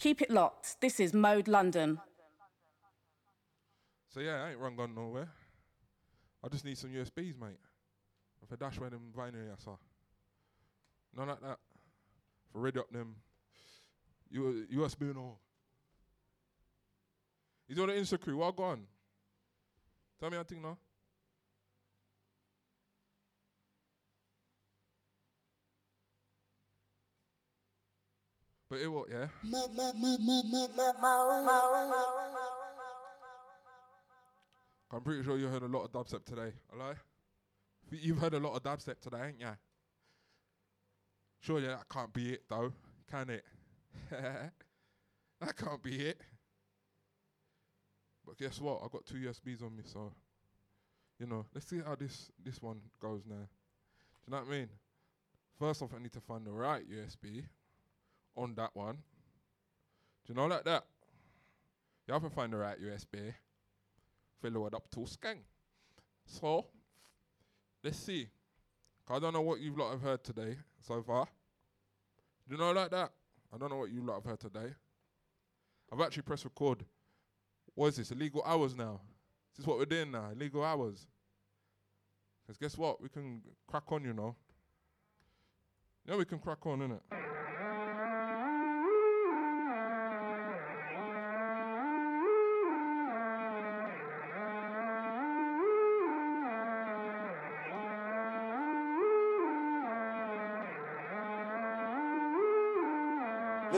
Keep it locked. This is Mode London. So yeah, I ain't run gone nowhere. I just need some USBs, mate. For dash where them vinyl yes, sir. None like that. For ready up them U- USB and all. He's on the Insta crew. What gone? Tell me I think now. But it what, yeah? I'm pretty sure you heard a lot of dubstep today. Hello? You've heard a lot of dubstep today, ain't ya? Sure, yeah, that can't be it though, can it? that can't be it. But guess what? I've got two USBs on me, so you know, let's see how this this one goes now. Do you know what I mean? First off, I need to find the right USB on that one. Do you know like that? You have to find the right USB. Fill it up to. So, let's see. I don't know what you lot have heard today so far. Do you know like that? I don't know what you lot have heard today. I've actually pressed record. What is this? Illegal hours now. This is what we're doing now. Illegal hours. Because guess what? We can crack on, you know. Yeah, we can crack on, innit?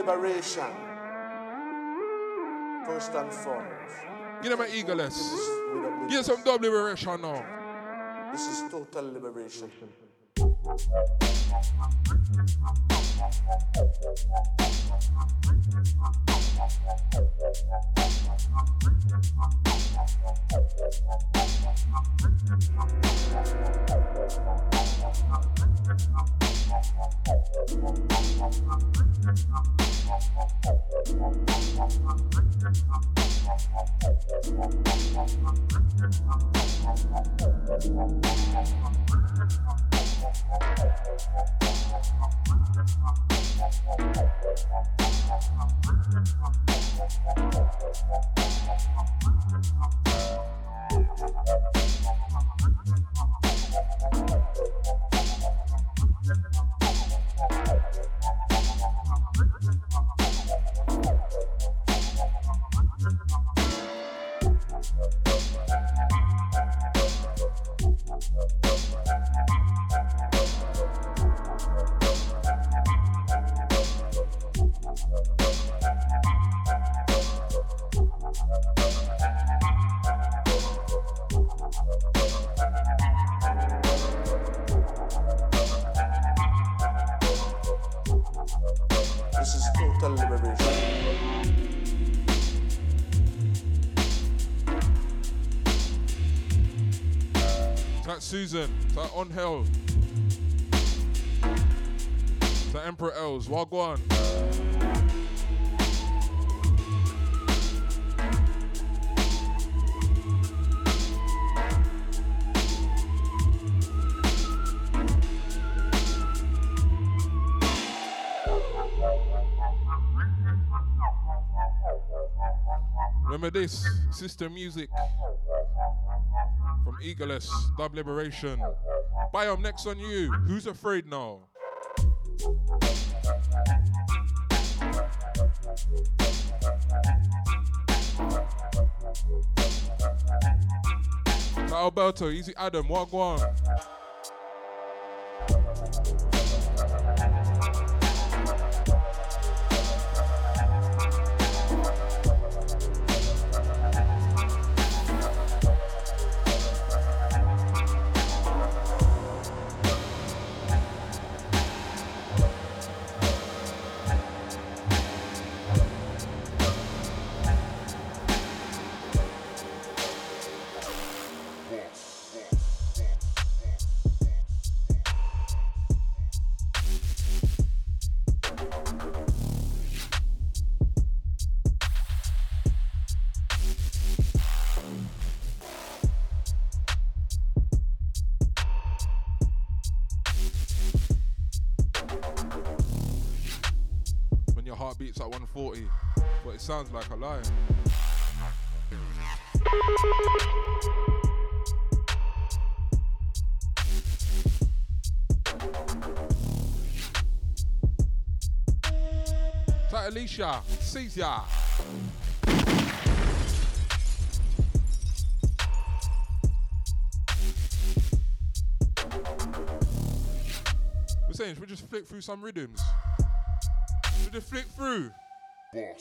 Liberation. First and foremost. Give them an eagerness. This is without Give some double liberation now. This is total liberation. This is total liberation. That Susan. That On Hell. That Emperor Els. Wagwan. Remember this, Sister Music from Eagles, Dub Liberation. Biome next on you. Who's afraid now? Alberto, Easy Adam, Wagwan. beats sounds like a lie. Tight Alicia, Caesar. We're saying, should we just flick through some rhythms? Should we just flick through? Ooh.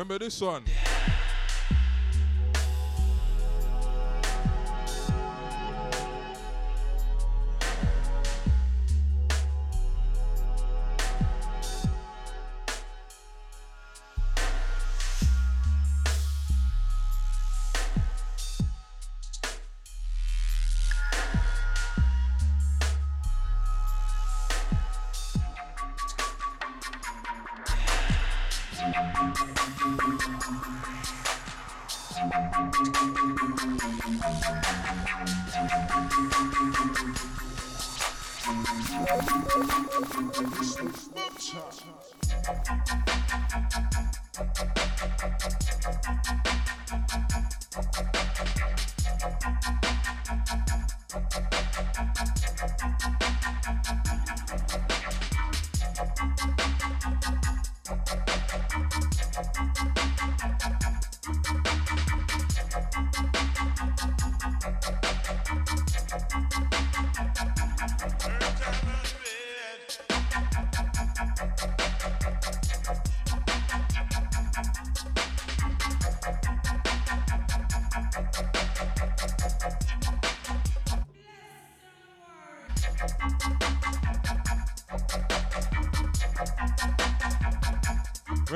Remember this one?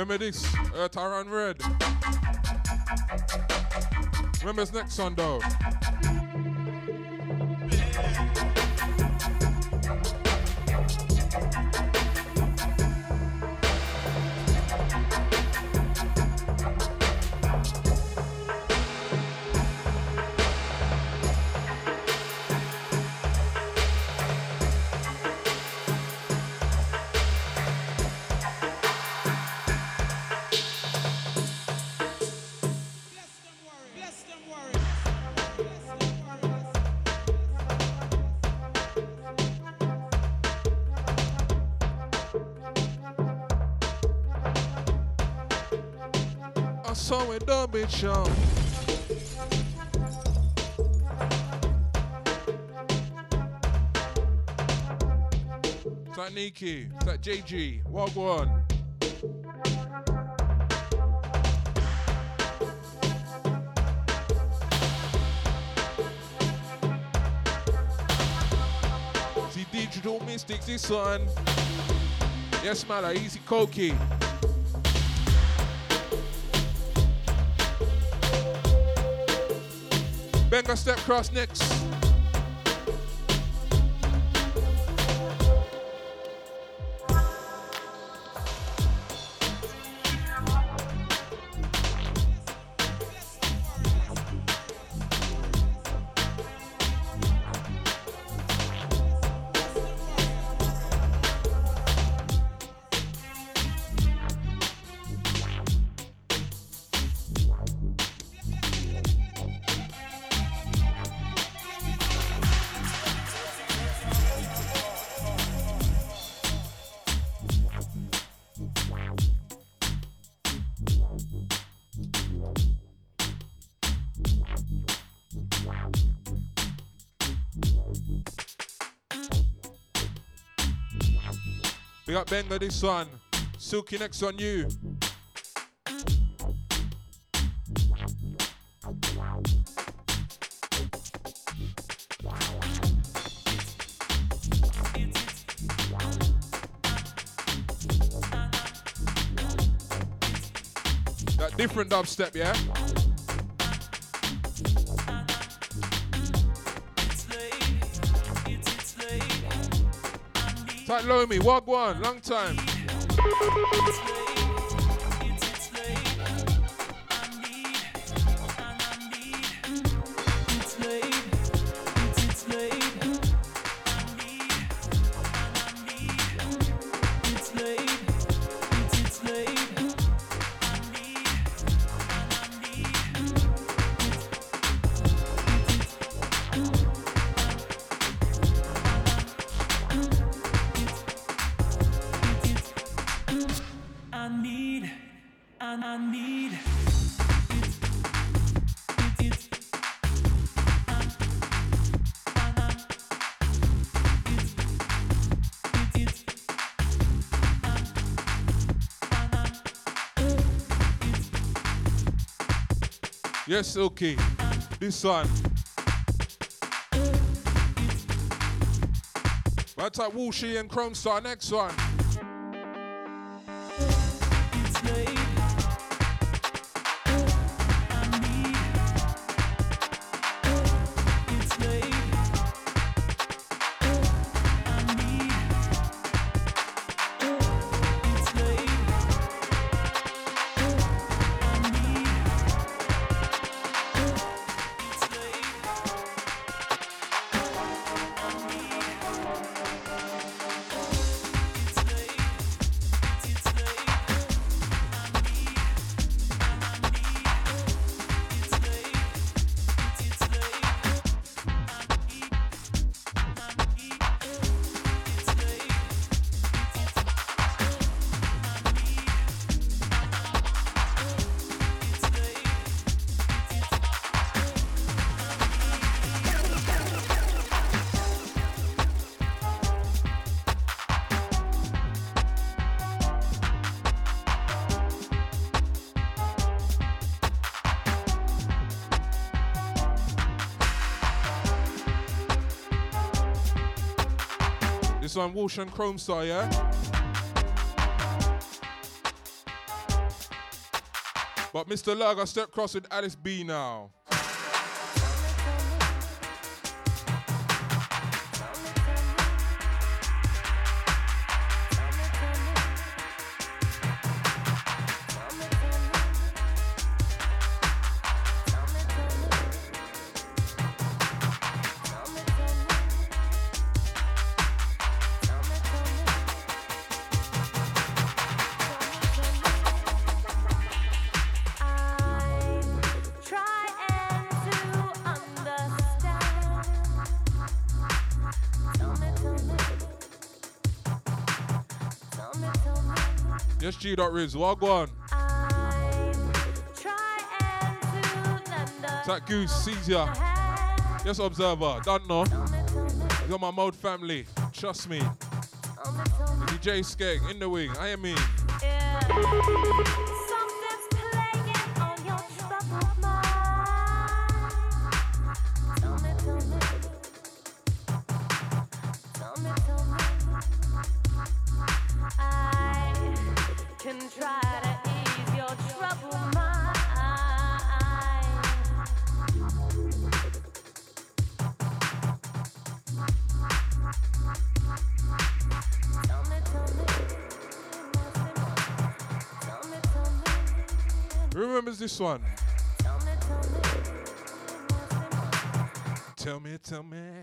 Remember this, uh, Tyron Red. Remember this next one though. It's like Nikki, it's like JG, Wagwan. See Digital Mystikz, this one. Yes, man, like easy cokey. Cross next. We got Benga this one. Silky next on you. That different dubstep, yeah? Tight Lomi, Wagwan, long time. Yes, okay. This one. Right up Woolshy and Kromestar. Next one. This one, Walsh and Kromestar, yeah? But Mr. Lager step cross with Alice B now. Yes, G. Riz. Well, go on. That Goose, Caesar. Yes, Observer. Don't know. You got my mode family. Trust me. DJ Skeg in the wing. I am in. can this one? tell me, tell me, Tell me, tell me.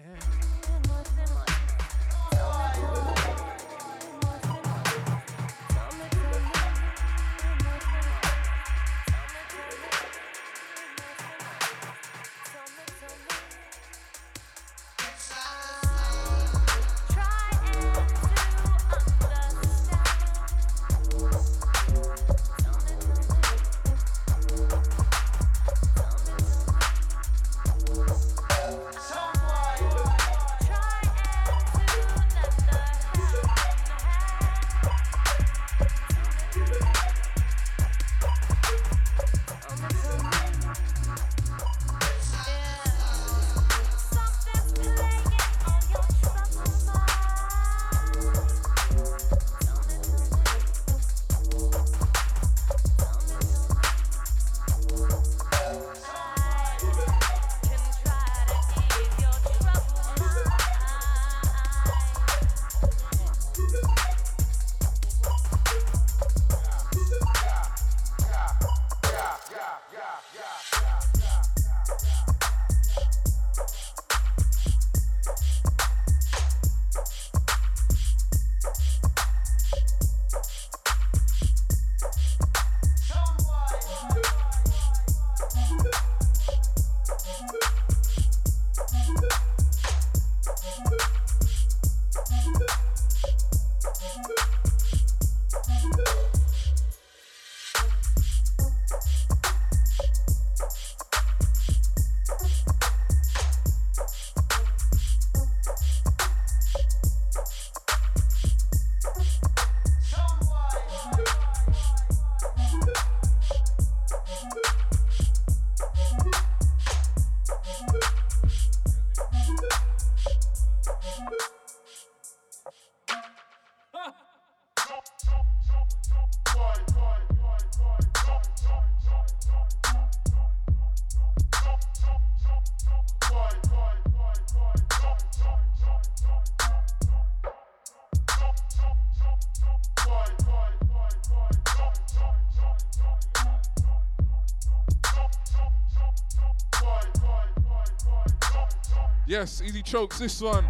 Yes, easy chokes. This one.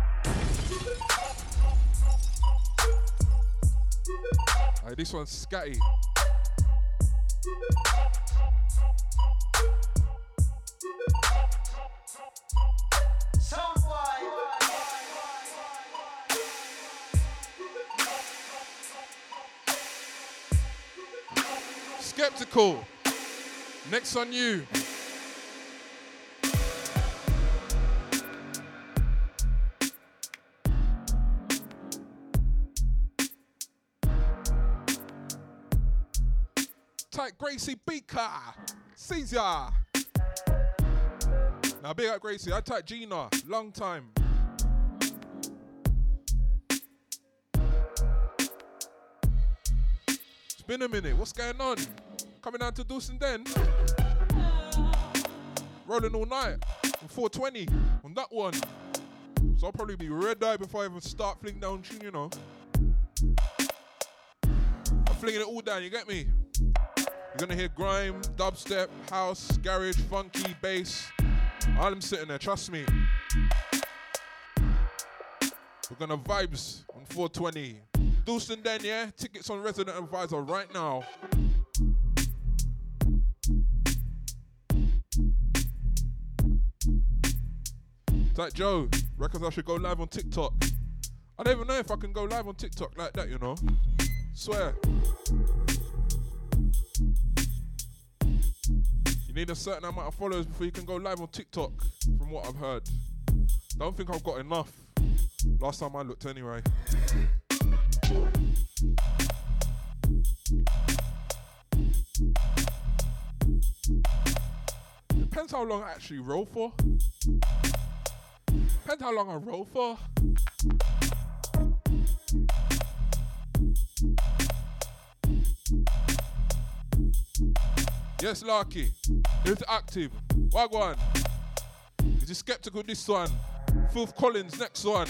This one's scatty. Skeptical. Next on you. Beaker. Caesar. Now big up Gracie. I type Gina. Long time. It's been a minute. What's going on? Coming down to Dawson Den. Rolling all night on 420 on that one. So I'll probably be red eye before I even start flinging down tune, you know. I'm flinging it all down, you get me? You're gonna hear grime, dubstep, house, garage, funky, bass. Them sitting there, trust me. We're gonna vibes on 420. Dawson Den, yeah? Tickets on Resident Advisor right now. Like Joe, reckons I should go live on TikTok. I don't even know if I can go live on TikTok like that, you know. Swear. You need a certain amount of followers before you can go live on TikTok, from what I've heard. Don't think I've got enough. Last time I looked, anyway. Depends how long I actually roll for. Depends how long I roll for. Yes, Larky. It's active. Wagwan. Is he skeptical this one? Filth Collins, next one.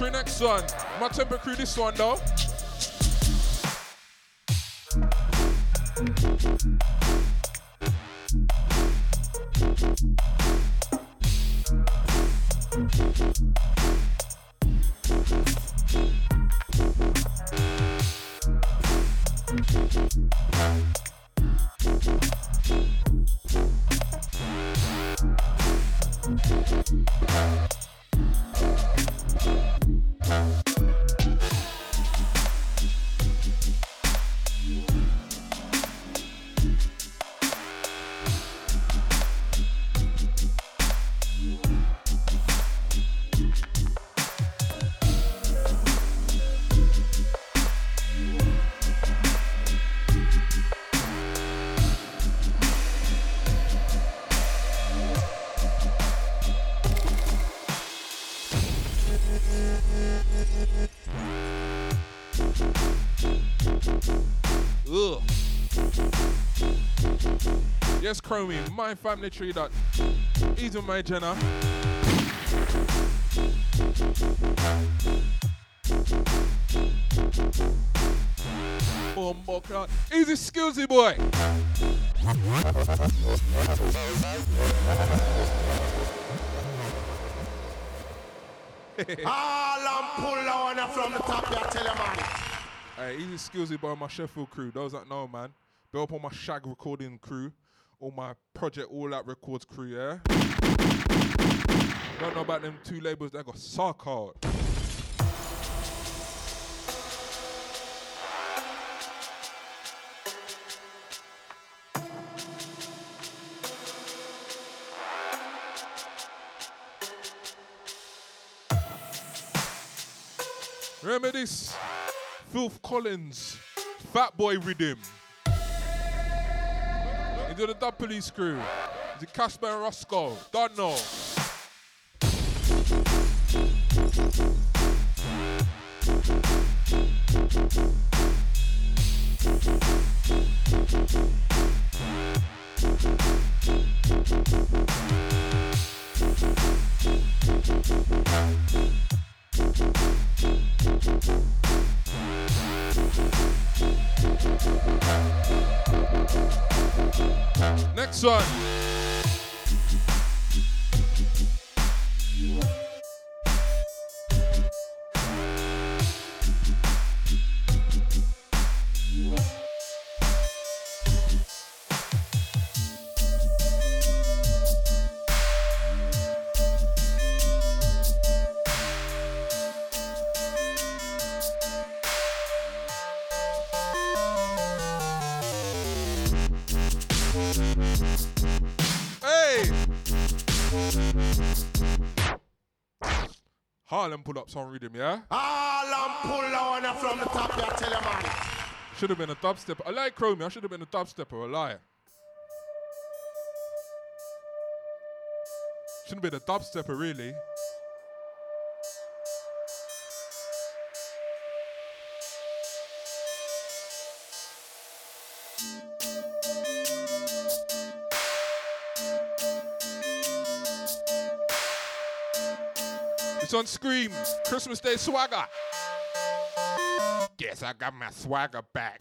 Crew next one. My temper crew this one though. Yes, Chromie, my family tree oh, that. Easy, my Jenna. Bumbo clock. Easy, skillsy boy. All I'm pull on from the top, I tell you, man. Hey, easy skillsy boy, my Sheffield crew. Those that know, man. Built up on my shag recording crew, all my project, all that records crew, yeah. Don't know about them two labels that got suck hard. Remember this? Filth Collins, Fat Boy Rhythm. Into the Dub Police crew. The Caspa and Rusko. Don't know. Next one. Harlem pull up some rhythm, yeah? All I'm pull on from the top, I tell you, man. Should have been a dubstep. I like Chromie. I should have been a dubstepper. A liar. Shouldn't have been a dubstepper, really. On Skream. Christmas Day swagger. Guess I got my swagger back.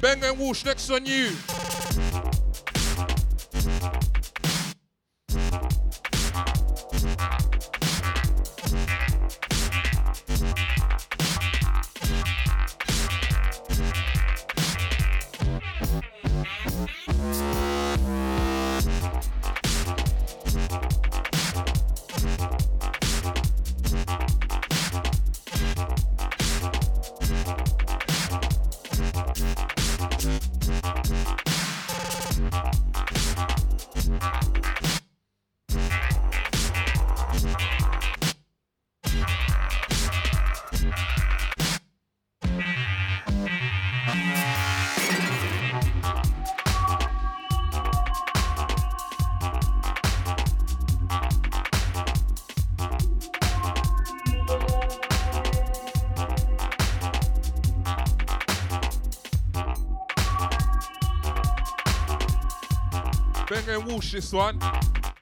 Bang and Whoosh, next on you. Bang this one.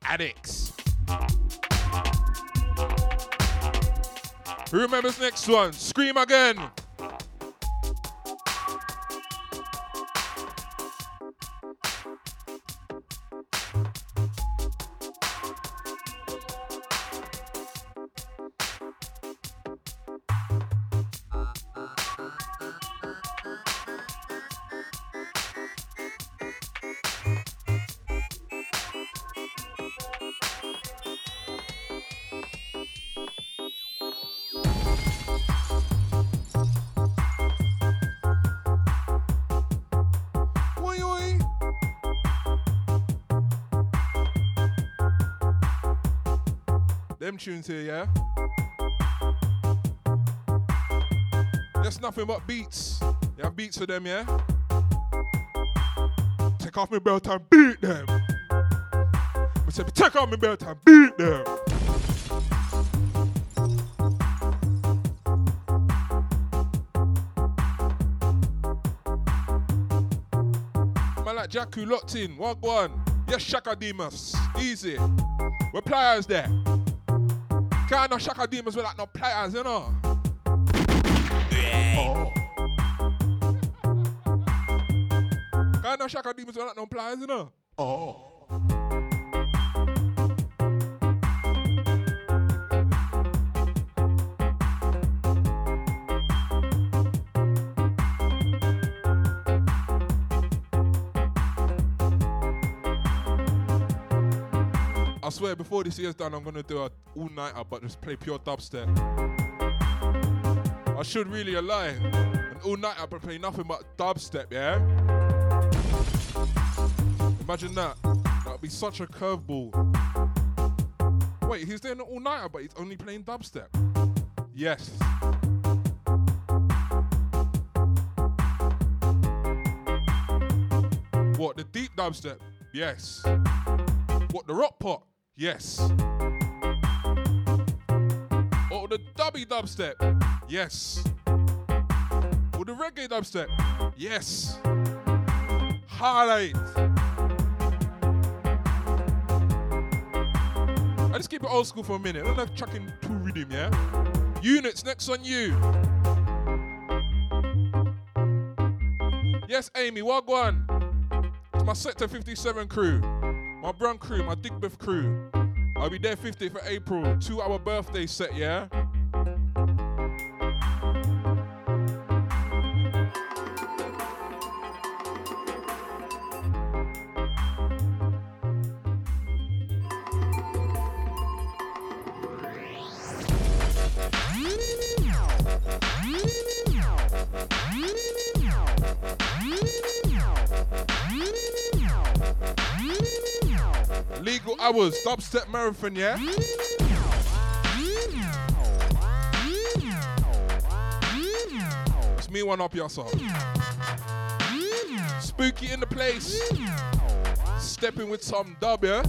Addicts. Who remembers next one? Skream again. Them tunes here, yeah? That's nothing but beats. Have beats for them, yeah? Take off my belt and beat them. I said, take off my belt and beat them. Man like Jakku locked in. One one. Yes, Chaka Demus. Easy. We're there. Can't no Chaka Demus without no pliers, you know. Oh. Can't no Chaka Demus without no pliers, you know. Oh. Swear, before this year's done, I'm gonna do a all nighter, but just play pure dubstep. I should really lie. An all nighter, but play nothing but dubstep, yeah? Imagine that. That'd be such a curveball. Wait, he's doing an all nighter, but he's only playing dubstep. Yes. What, the deep dubstep? Yes. What, the rock pot? Yes. Or the dubby dubstep? Yes. Or the reggae dubstep? Yes. Highlight. I just keep it old school for a minute. I'm not chucking two rhythm, yeah? Units, next on you. Yes, Amy, what one? It's my Sector 57 crew, my Brun crew, my Digbeth crew. I'll be there 50th of April, two hour birthday set, yeah? Legal hours, dubstep marathon, yeah? It's me one up your song. Spooky in the place. Stepping with some dub, yeah?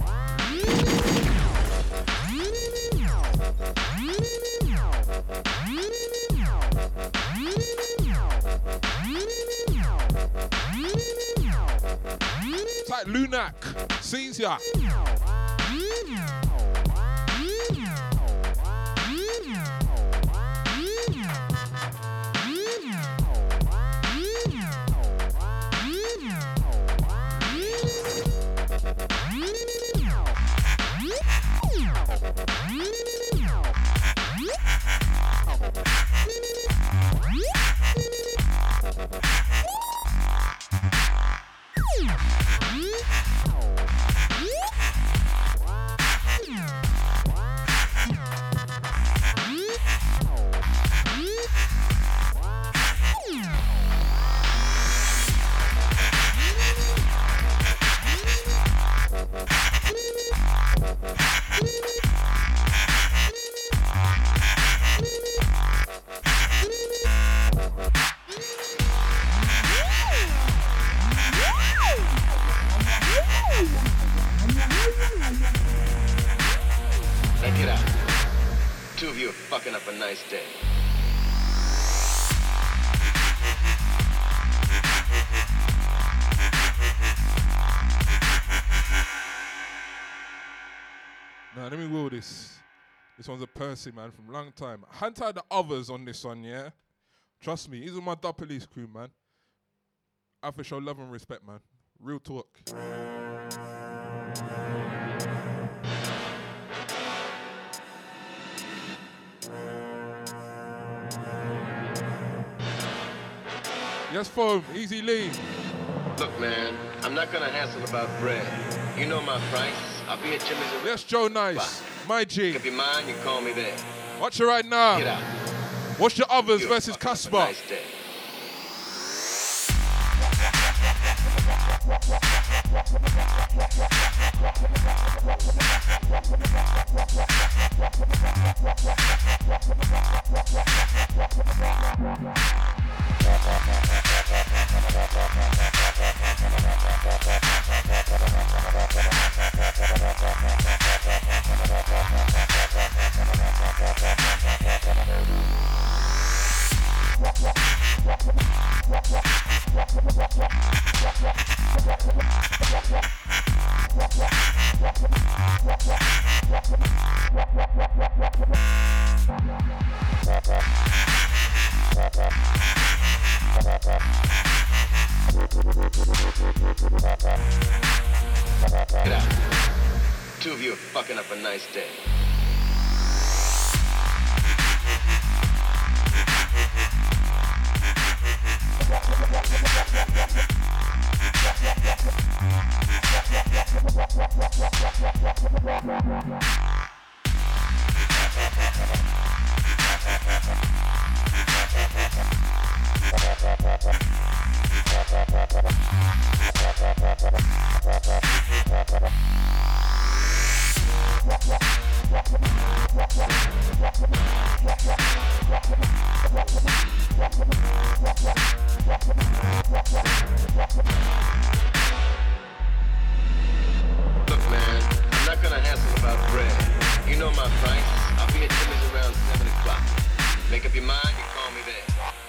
It's like Lunac. Sees ya. Hum? Percy man from long time. Hunt out the others on this one, yeah. Trust me, these are my dub police crew, man. I have to show love and respect, man. Real talk. Yes, foam, easy lead. Look, man, I'm not gonna hassle about bread. You know my price. I'll be at Jimmy's. Yes, Joe Nice, my G. If you're mine, you call me there. Watch it right now. Get out. Watch the others You versus Caspa. Nice day. Get out. Two of you are fucking up a nice day. You know my price. I'll be at Timmy's around 7 o'clock. Make up your mind, you call me there.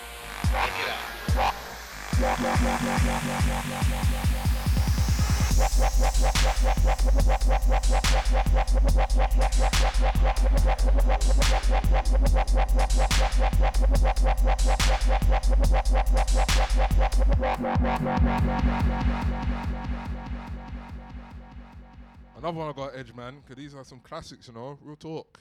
Another one I got Edge man, because these are some classics, you know. Real talk.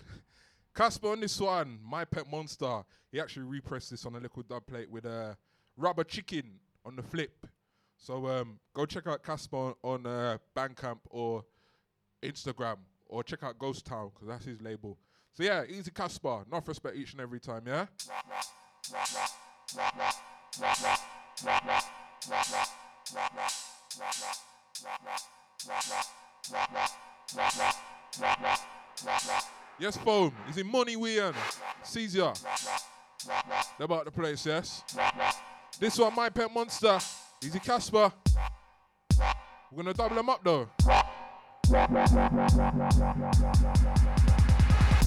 Caspa on this one, My Pet Monster. He actually repressed this on a little dub plate with a rubber chicken on the flip. So um, go check out Caspa on, on uh, Bandcamp or Instagram, or check out Ghost Town because that's his label. So yeah, easy Caspa. Enough respect each and every time. Yeah. Yes, foam. Is it money we earn? Caesar. They're about the place, yes? This one, My Pet Monster. Easy Caspa. We're gonna double them up though.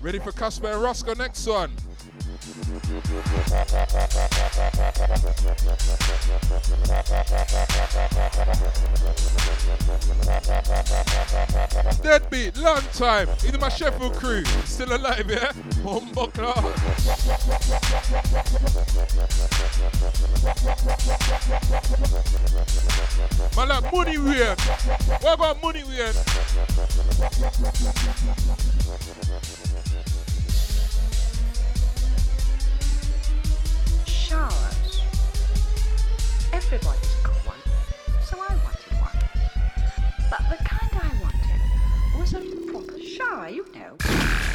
Ready for Caspa and Rusko next one. Deadbeat, long time. Either my Sheffield crew, still alive, yeah? Humbo class. Man, like money weird. What about money weird? Showers. Everybody's got one, so I wanted one. But the kind I wanted was a proper shower, you know.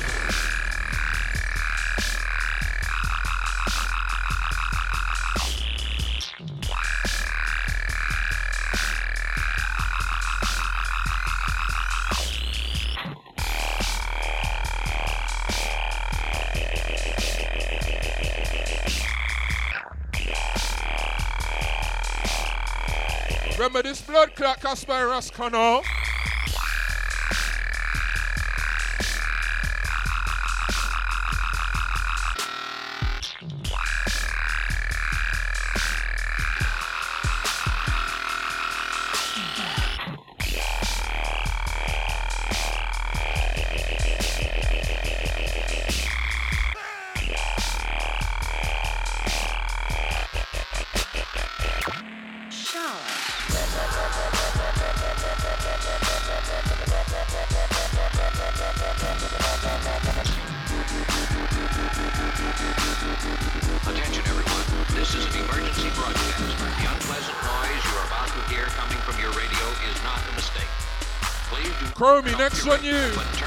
Blood clot Caspa Rusko not next one you.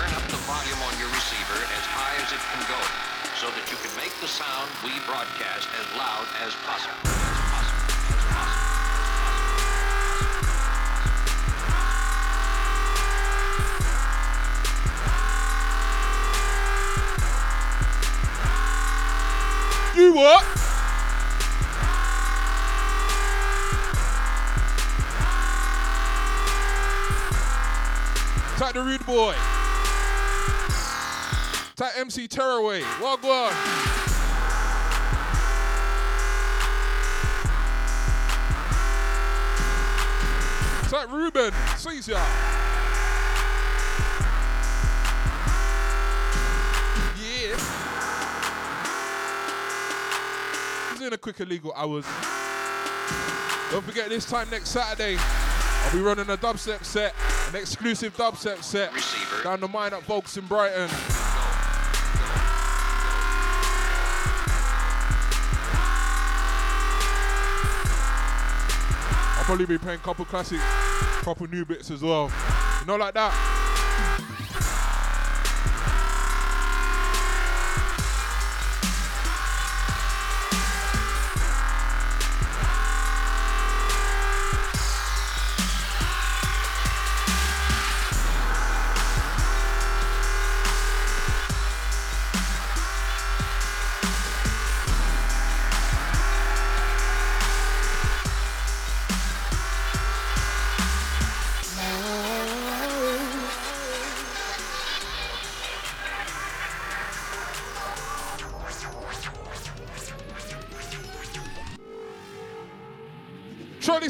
MC Terraway. Well on. Type Ruben. Sees ya. Yeah. He's in a quick illegal hours. Don't forget this time next Saturday, I'll be running a dubstep set, an exclusive dubstep set Receiver. down the mine at Volks in Brighton. Probably be playing couple classic, couple new bits as well. You know, like that.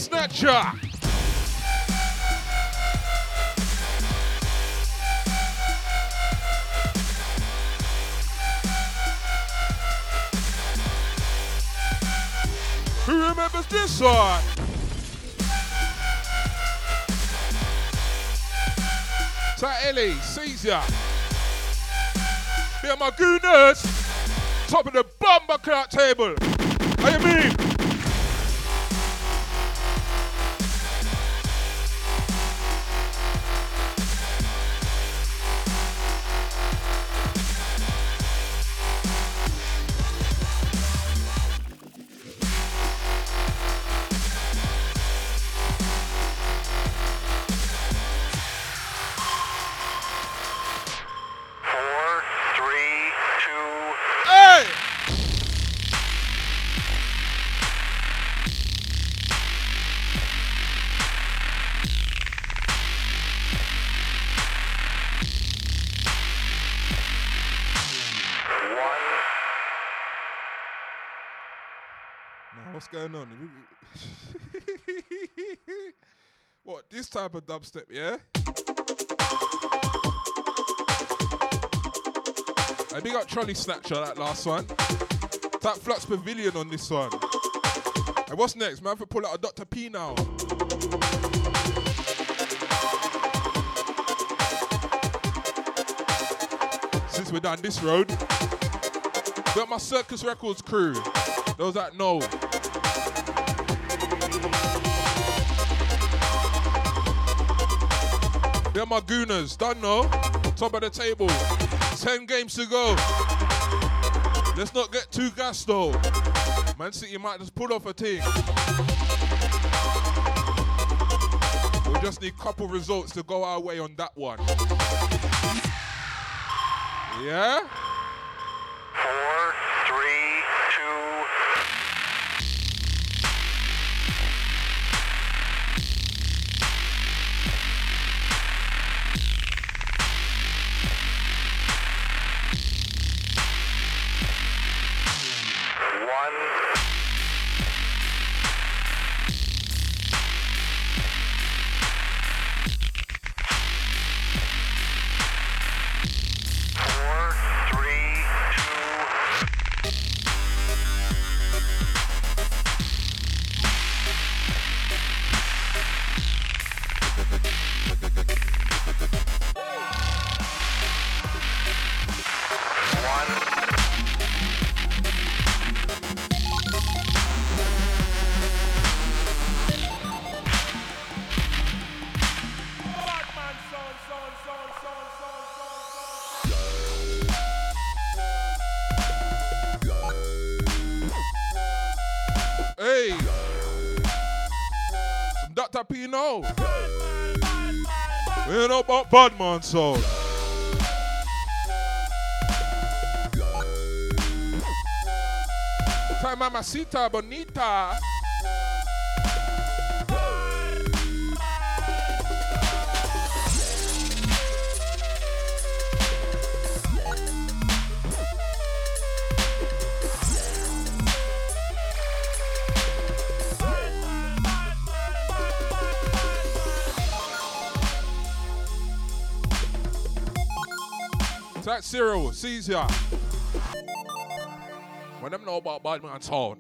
Snatcha. Who remembers this? Ta Ellie, Caesar. Be my gooners. Top of the bomber clock table. How you mean? Going on? what, this type of dubstep, yeah? I big up Trolley Snatcha, that last one. That Flux Pavilion on this one. And what's next? Man, for pull out a Dr. P now. Since we're down this road, got my Circus Records crew. Those that know. They're my gooners, done know. Top of the table. Ten games to go. Let's not get too gassed though. Man City might just pull off a team. We just need a couple results to go our way on that one. Yeah? Dr. Pino. We know about Badman sound. Time mamacita bonita. That Cyril, Caesar. When them know about Badman sound.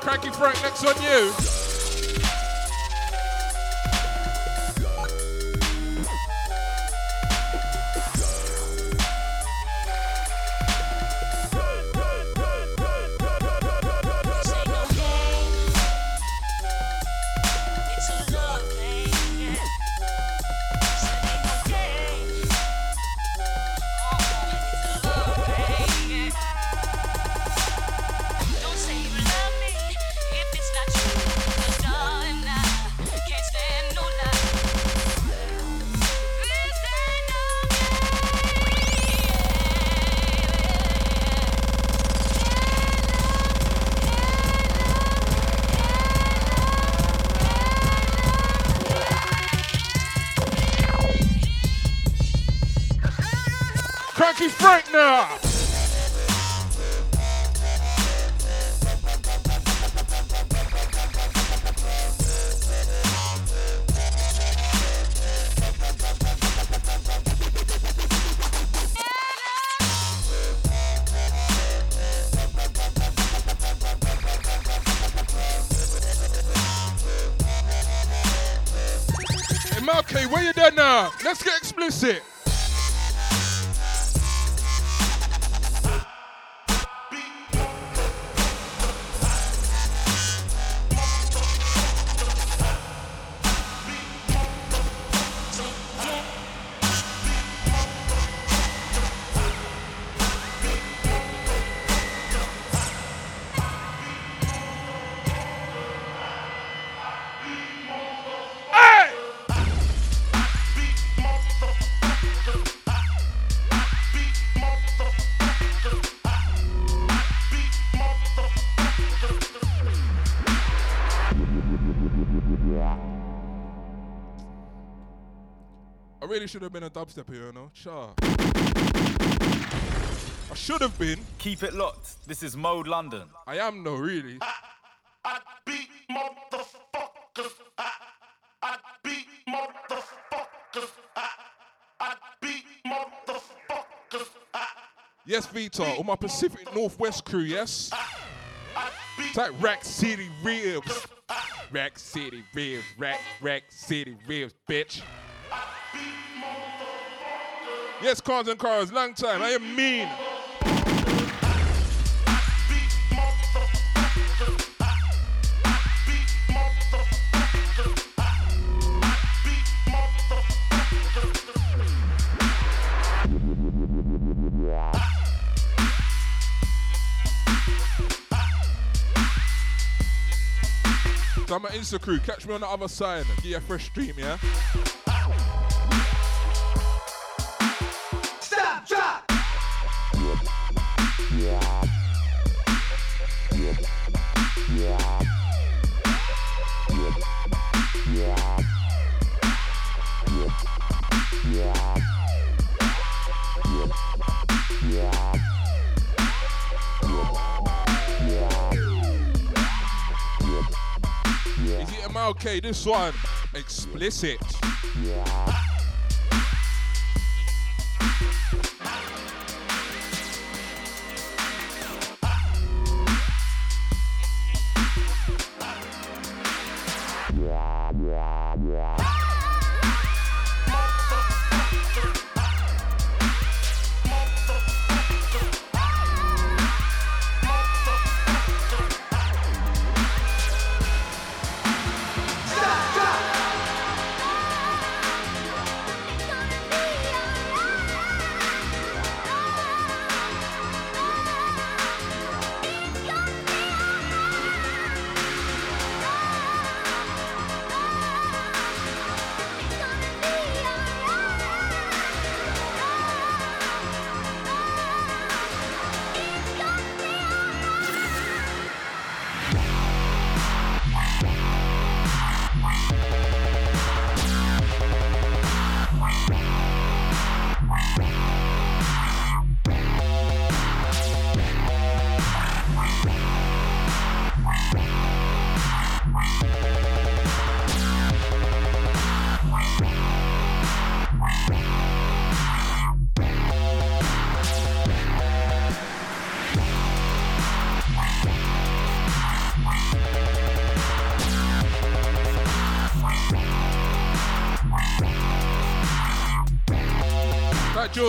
Cranky Frank, next on you. Really should have been a dubstep here, you know. Sure. I should have been. Keep it locked. This is Mode London. I am no, really. Beat motherfuckers. I, I beat motherfuckers. I, I beat motherfuckers. I, Yes, Vita, on my Pacific Northwest crew, yes? It's like Rack City Ribs. Rack City Ribs, Rack, Rack City Ribs, bitch. Yes, cars and cars, long time. I am mean. So I'm an Insta crew. Catch me on the other side. You a fresh stream, yeah? This one, explicit.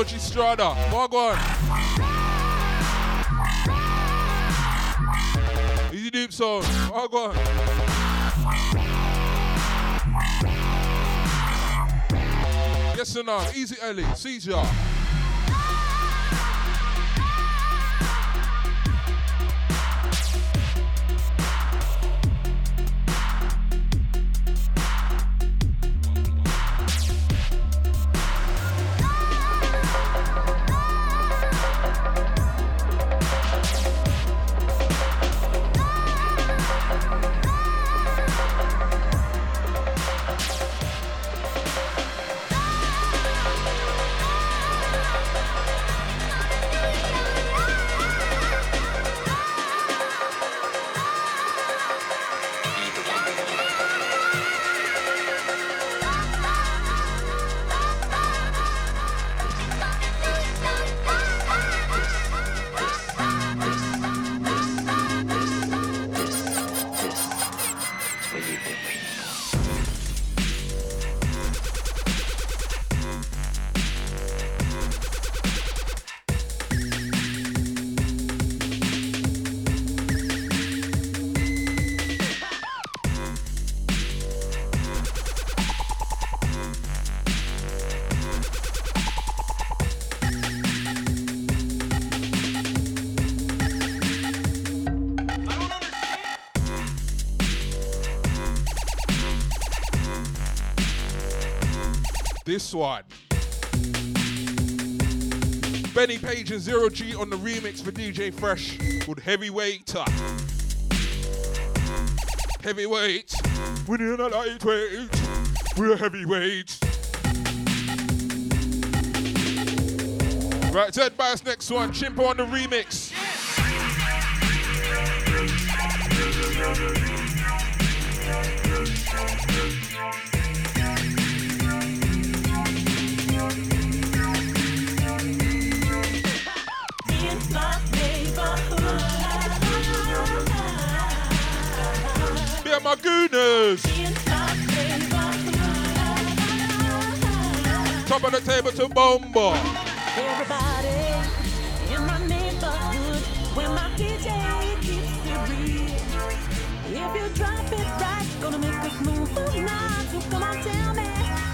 George Estrada. Walk on. Easy deep sound. Walk on. Yes or no? Easy Ellie. Caesar. This one. Benny Page and Zero G on the remix for DJ Fresh called Heavyweight. Heavyweight. We're a lightweight. We're heavyweight. Right, Ted Bass next one. Chimpo on the remix. Top of the table to Bomba. Everybody in my neighborhood, where my DJ keeps it real. If you drop it right, gonna make move. So come on, tell me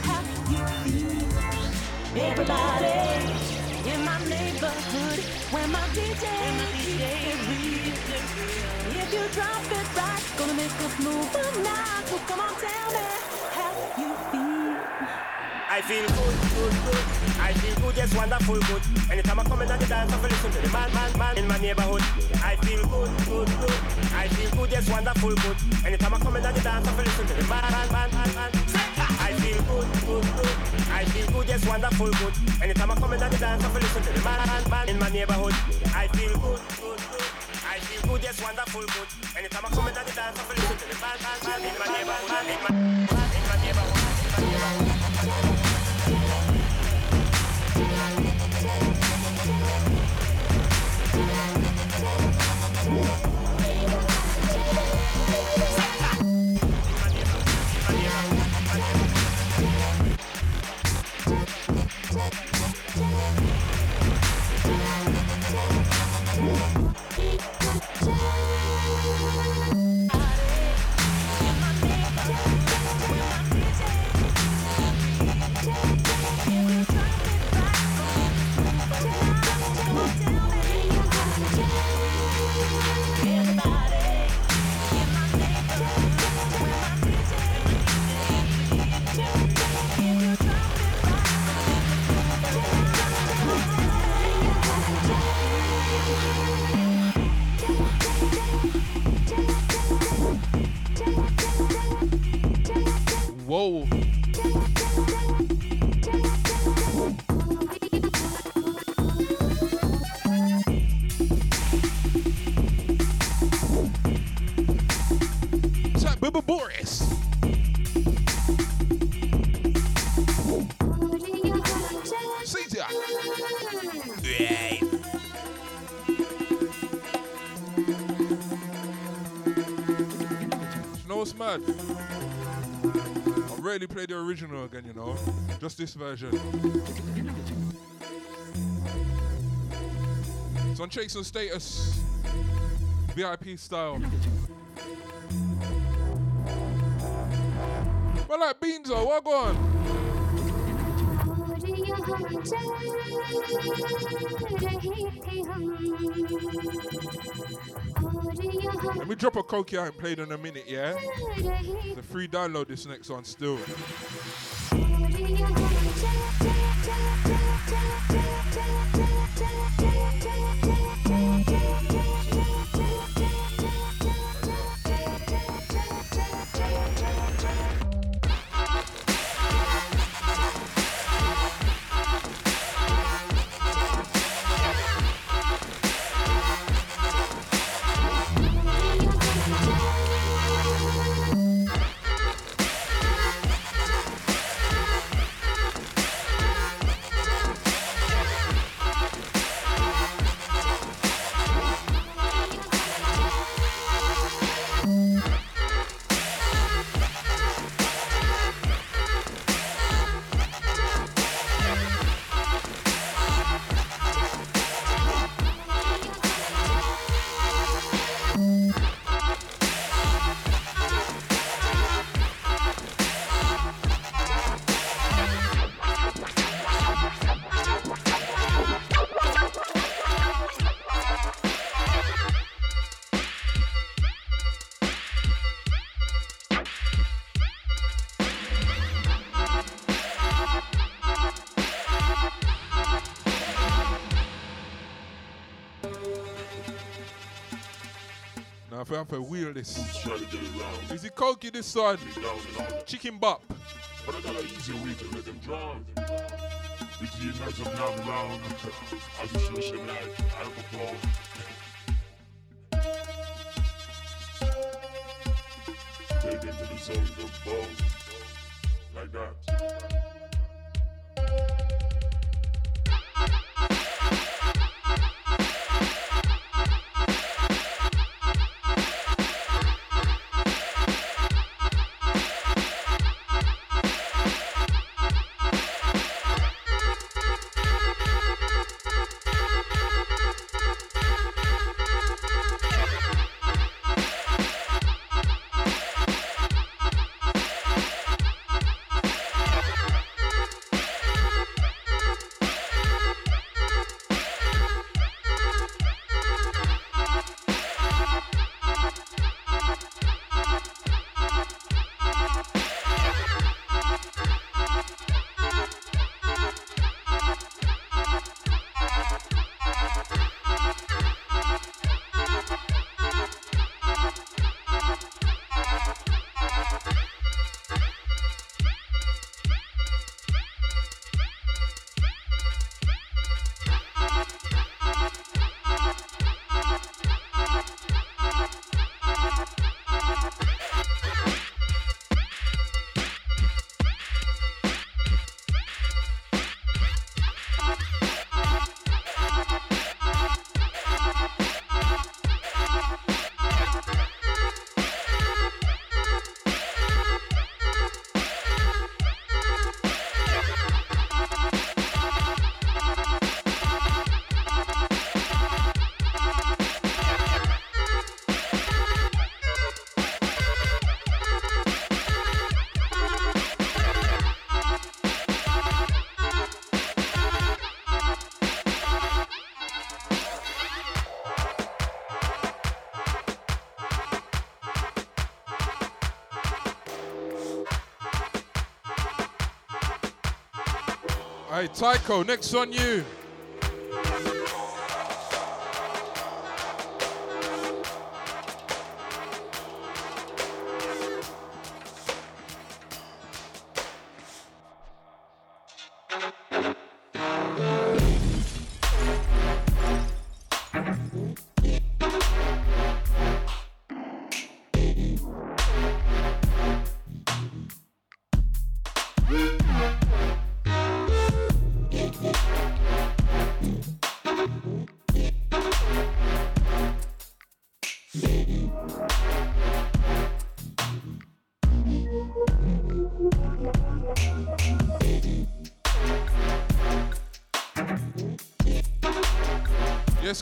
how you feel. Everybody in my neighborhood, where my DJ keeps it real. I feel good, good, good. I feel good, yes, wonderful, good. Anytime I come in the dance, I feel listen to the man, man, man in my neighborhood. I feel good, good, good. I feel good, yes, wonderful, good. Anytime I come in the dance, I feel listen to the man, man, man, man, man. I feel good, good, good. I feel good, yes, wonderful, good. Anytime I come in the dance, I feel listen to the man, man, man in my neighborhood. I feel good, good, good. Good, yes, wonderful, good. Anytime I come in the dance, I feel listen to the man, man, man in my neighborhood, in my, play the original again, you know? Just this version. So on Chase and Status, VIP style. But like Beanzo, what go on? Let me drop a coke I ain't played in a minute, yeah? The free download this next one still. I have to wheel this. Is it cokie this side? Chicken bop. But I got an easier way to let them drown. Between nights of now around, I just flush them like alcohol. Take them to the zone of bone. Like that. Tycho, next on you.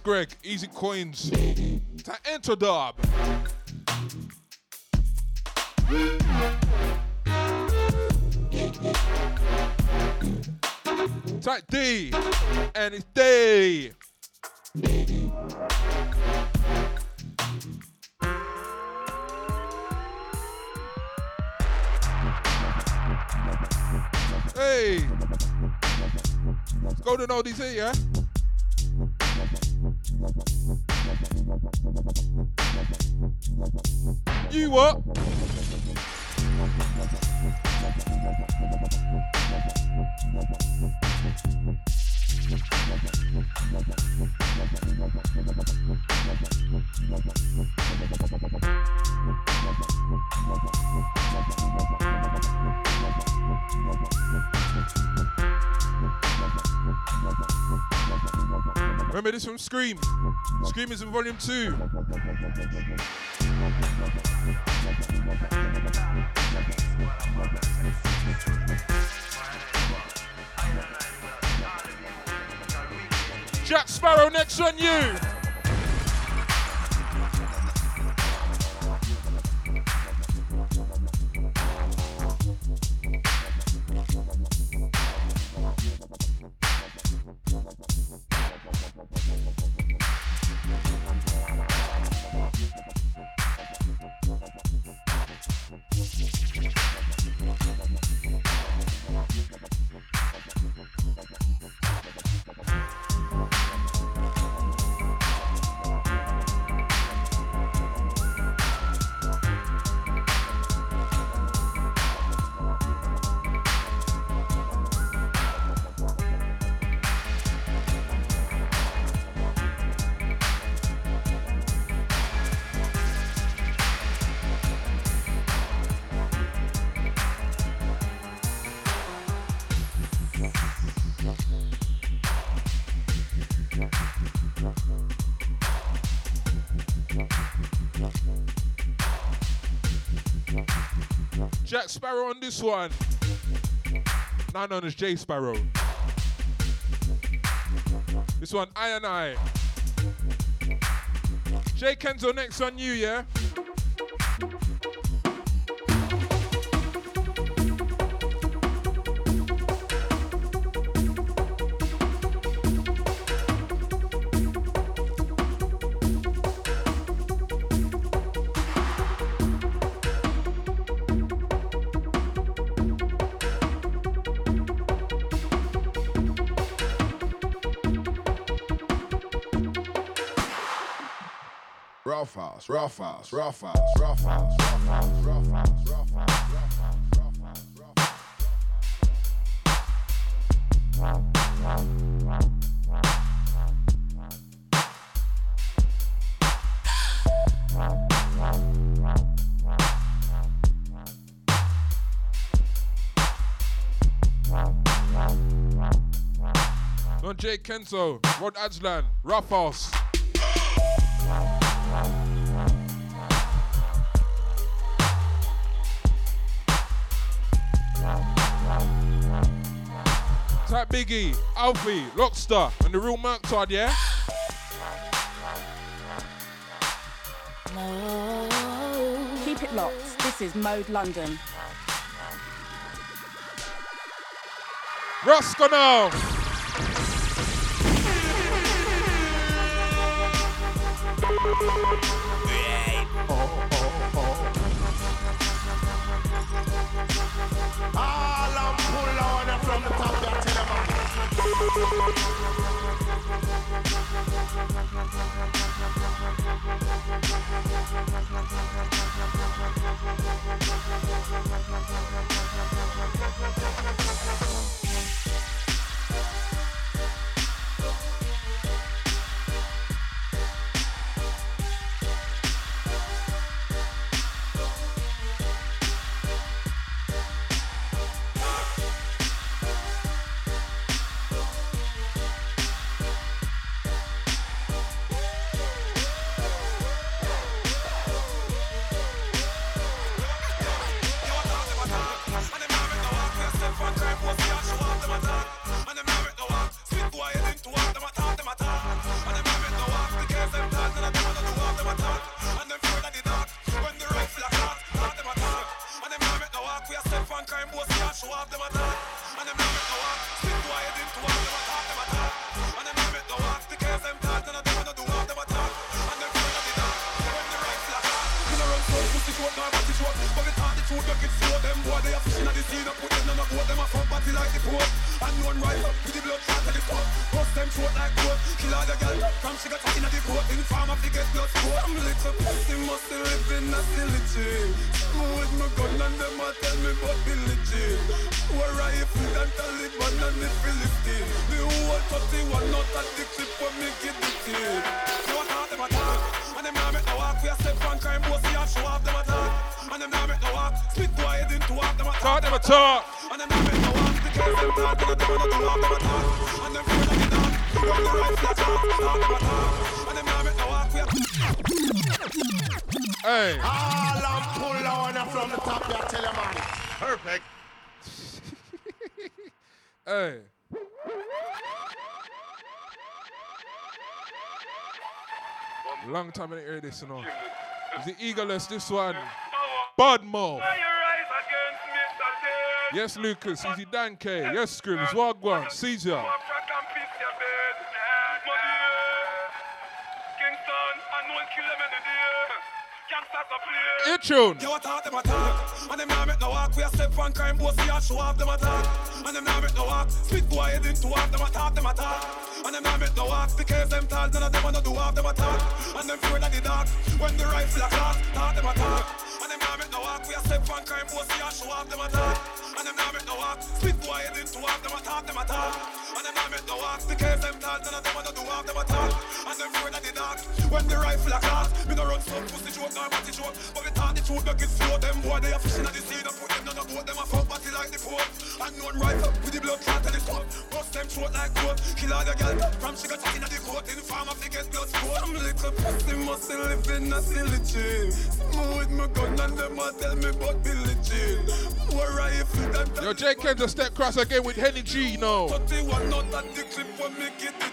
Greg. Easy coins. To enter dub. Type D. And it's D. Hey. Let's go to ODC, yeah? You what? Remember this from Skream? Skream is in volume two. Jack Sparrow next on you. Jack Sparrow on this one. Now known as Jay Sparrow. This one, I and I. J Kenzo next on you, yeah? Rough house, rough house, rough house, rough house, rough house, rough house. On J Kenzo, Rod Adslan, Rough Type Biggie, Alfie, Lockstar, and the real Mark Todd, yeah? Keep it locked. This is Mode London. Roscoe now! All I'm pull on from the top, I tell them. Thank It's the eagless, this one. Budmo. Yes, Lucas. Easy Dan K. Yes, Scrims. Wagwan. Caesar. Hit tune. Yo, I thought them attack. And them now make no walk. We a step on crime, boss, see and show off them attack. And them now make no walk. Spit quiet into walk, them attack, them attack. And them now make no walk. Because them tall, none of them wanna do off them attack. And them fear of the dark. When the rifle a clock, talk them attack. And them now make no walk. We a step on crime, see and show off them attack. And them now make no walk. Spit quiet into walk, them attack, them attack. And them now make no walk. Because them tall, none of them wanna do off them attack. And them fear of the dark. When the rifle a clock, me no run some pussy joke, nor body joke. But we talk the truth, make it slow. Them boy, they are fishing at the sea, and put them on a boat. Them a fuck body like the port. And known rifle with the blood clot at the top. Bust them throat like goat. Kill all the girl from she got at the court. In farm of the get blood sport. I'm little pussy, must live in a silly chain. Smooth my gun and them tell me about Billie Jean. More rifle than Yo, J. A step cross again with Henny G, you know. 31 not at the clip when me get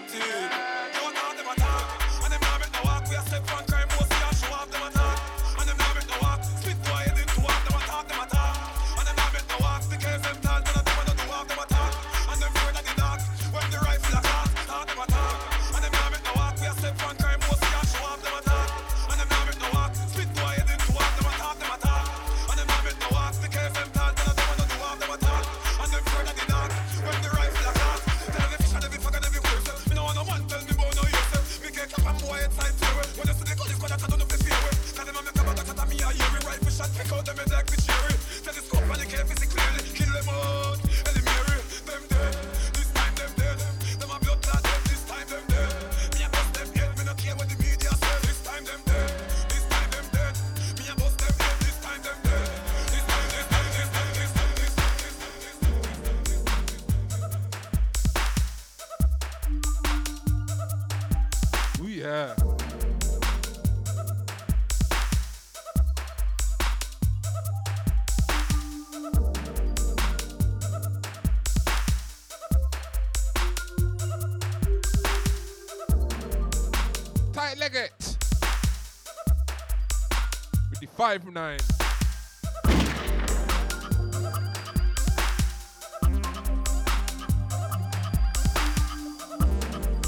five nine.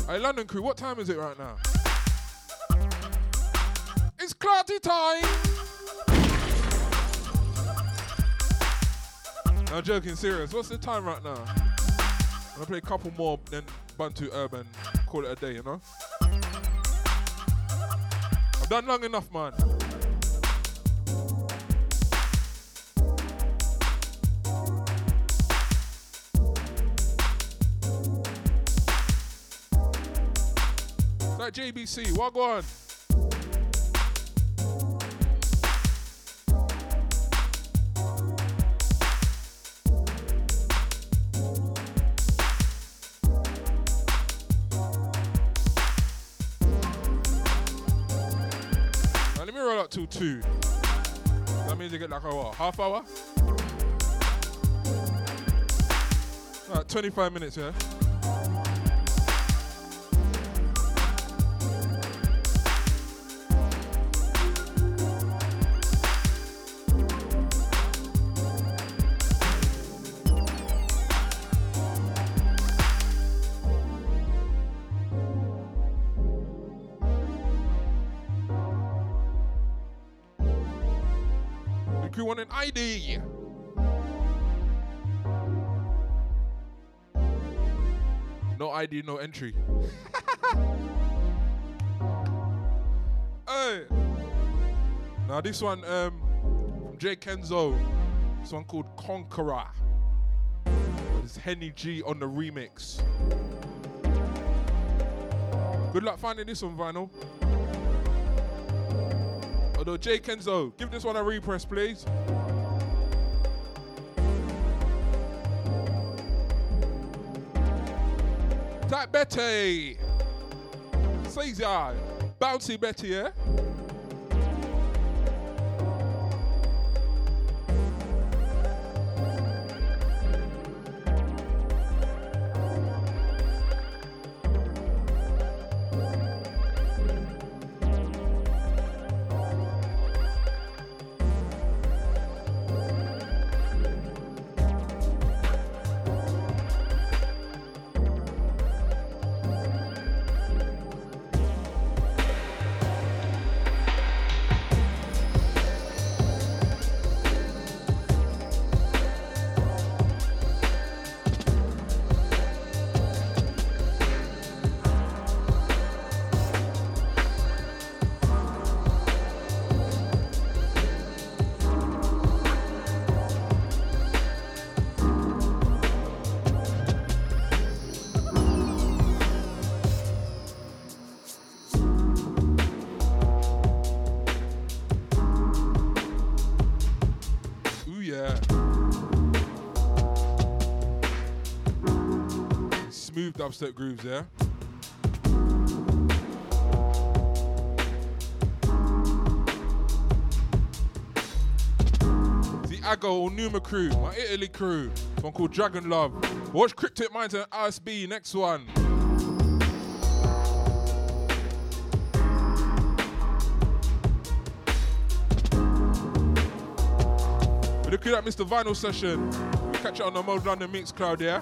Hey, London crew, what time is it right now? It's clarty time. No joking, serious. What's the time right now? I'm gonna play a couple more, then Bantu Urban, call it a day, you know? I've done long enough, man. JBC, go on? Now let me roll up till two. That means you get like a what, half hour? Alright, 25 minutes, yeah? ID, no entry. hey. Now this one, um, from J Kenzo. This one called Conqueror. It's Henny G on the remix. Good luck finding this on vinyl. Although J Kenzo, give this one a repress, please. Betty. Says ya. Bouncy Betty, yeah? Dubstep grooves there. The Ago Numa crew, my Italy crew. One called Dragon Love. Watch Cryptic Minds and RSB, next one. But look at Mr. Vinyl session. We'll catch it on the Mode London Mixcloud, yeah?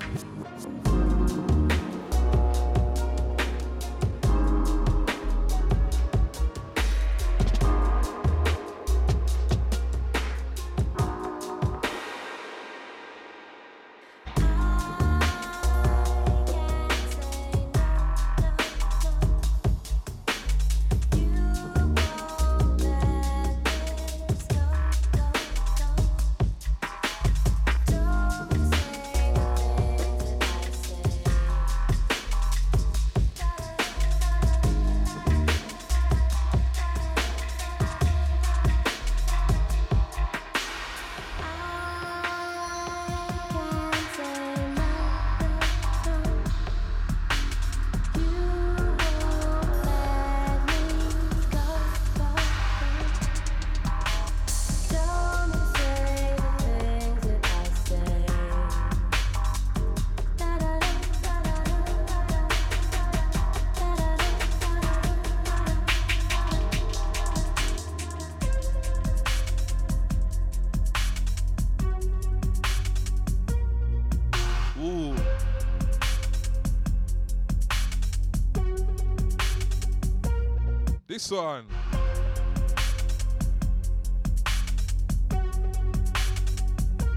This one.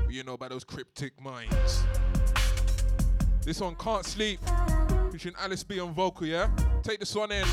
You know about those cryptic minds. This one can't sleep. Featuring Alice B on vocal, yeah? Take this one in.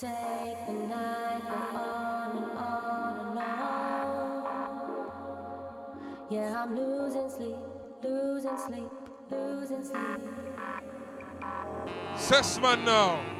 Take the night. Yeah, I'm losing sleep, losing sleep, losing sleep. Now.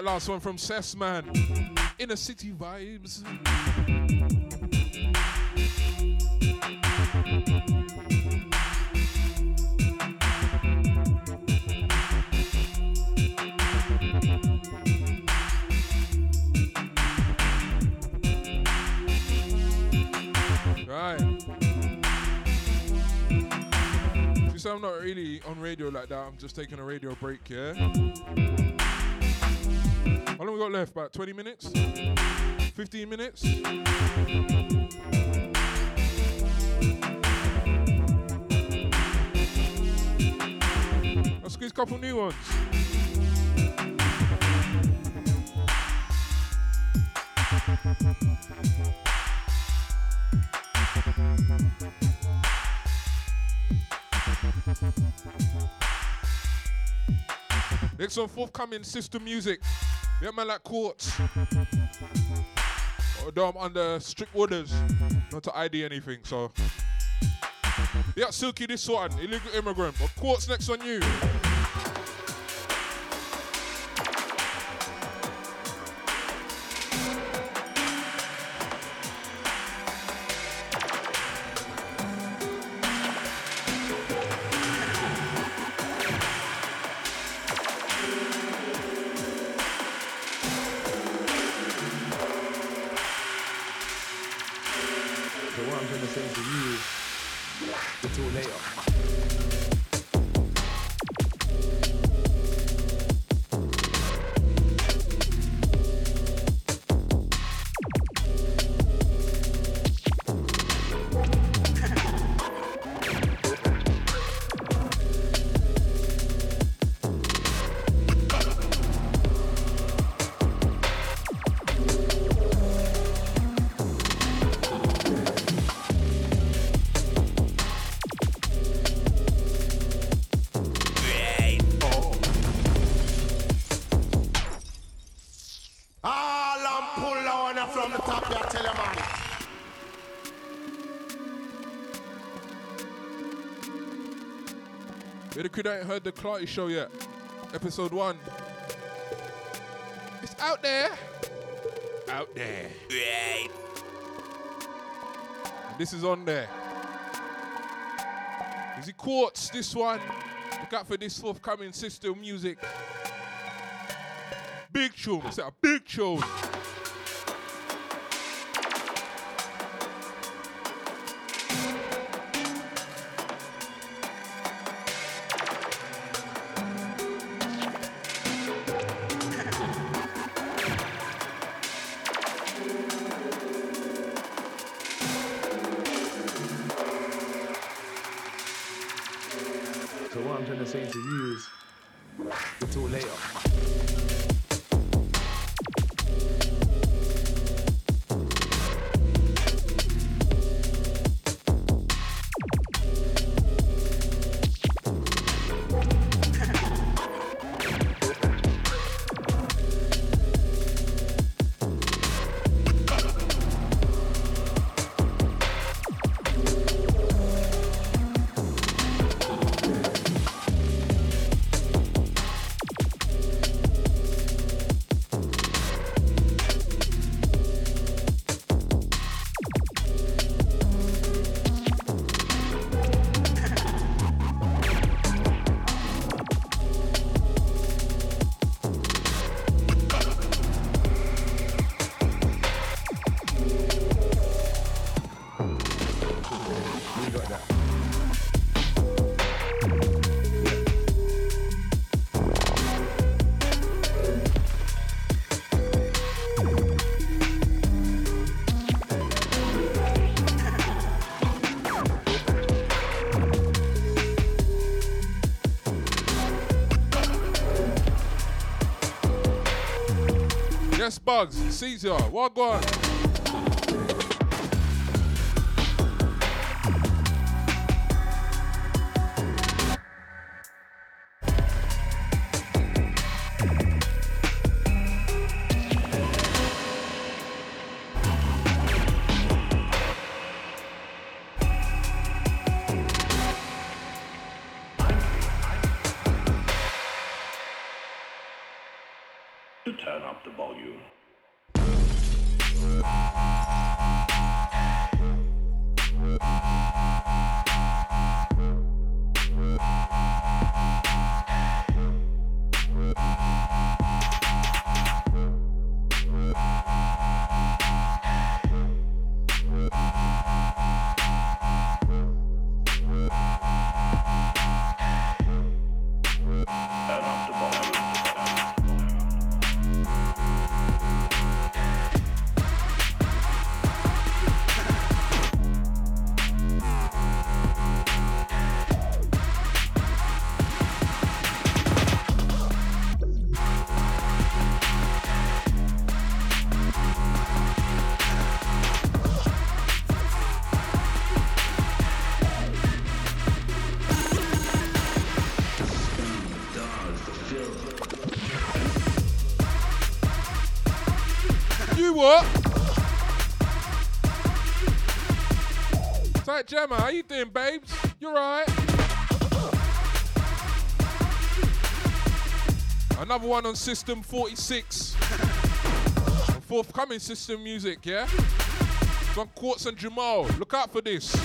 That last one from Cess Man. Inner city vibes. Right. Since I'm not really on radio like that, I'm just taking a radio break, yeah? Left? About 20 minutes? 15 minutes? Let's squeeze a couple new ones. Next one, forthcoming system music. Yeah, man, like Quartz. Although I'm under strict orders not to ID anything, so. Yeah, Silky, this one, illegal immigrant. But Quartz next on you. Yeah, the crew that ain't heard the Clarty show yet. Episode one. It's out there. Out there. Right. This is on there. Is it Quartz, this one? Look out for this forthcoming system music. Big tune. It's a big tune. Bugs. Caesar. What on? Gemma, how you doing, babes? You alright? Another one on System 46. Forthcoming System music, yeah? It's on Quartz and Jamal. Look out for this.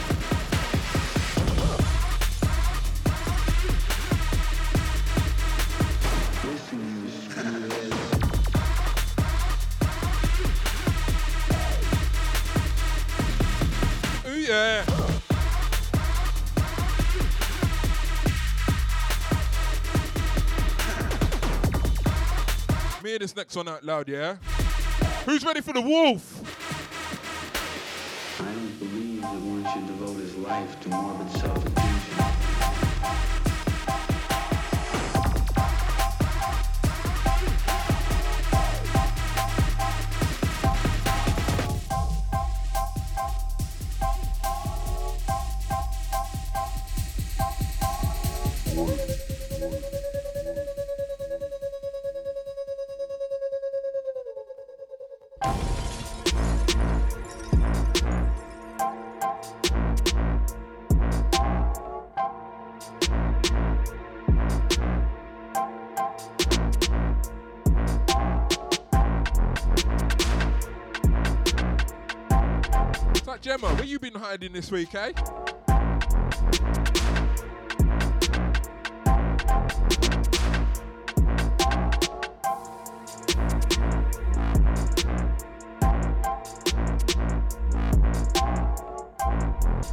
And this next one out loud, yeah? Who's ready for the wolf? I don't believe that one should devote his life to morbid self-attention. Been hiding this week, eh?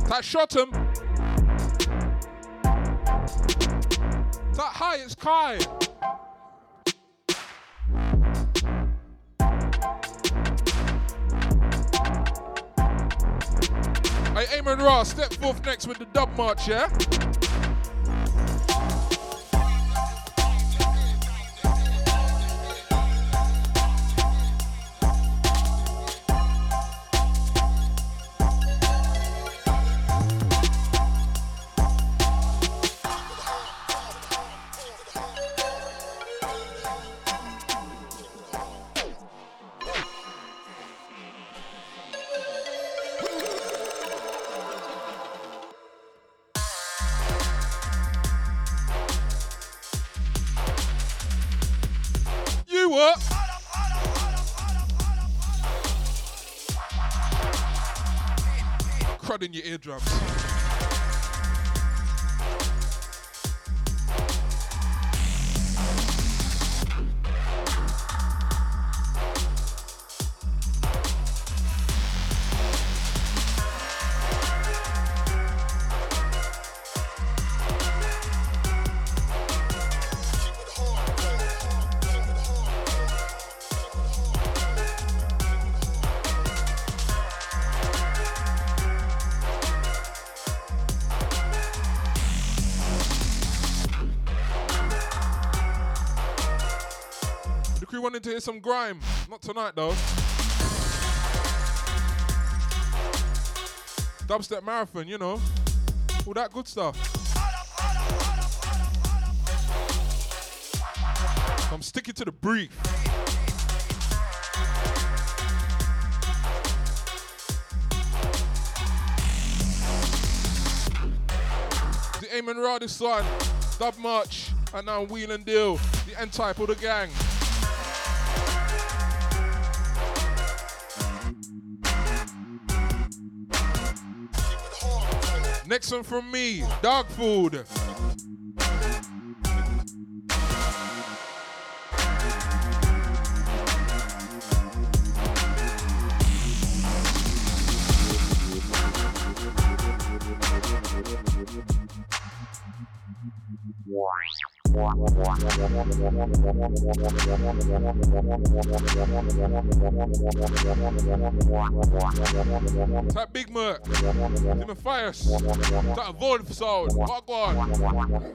That shot him. That hi, it's Kai. Hey, Eamon Ross, step forth next with the dub march, yeah? Crud some grime. Not tonight though. Dubstep marathon, you know. All that good stuff. I'm sticking to the brief. The Eamon Ra this one, Dub March, and now Wheel and Deal, the N-Type of the gang. One from me, Dog Food. That Big Merc, Matthias, that Wolf Sound, what on?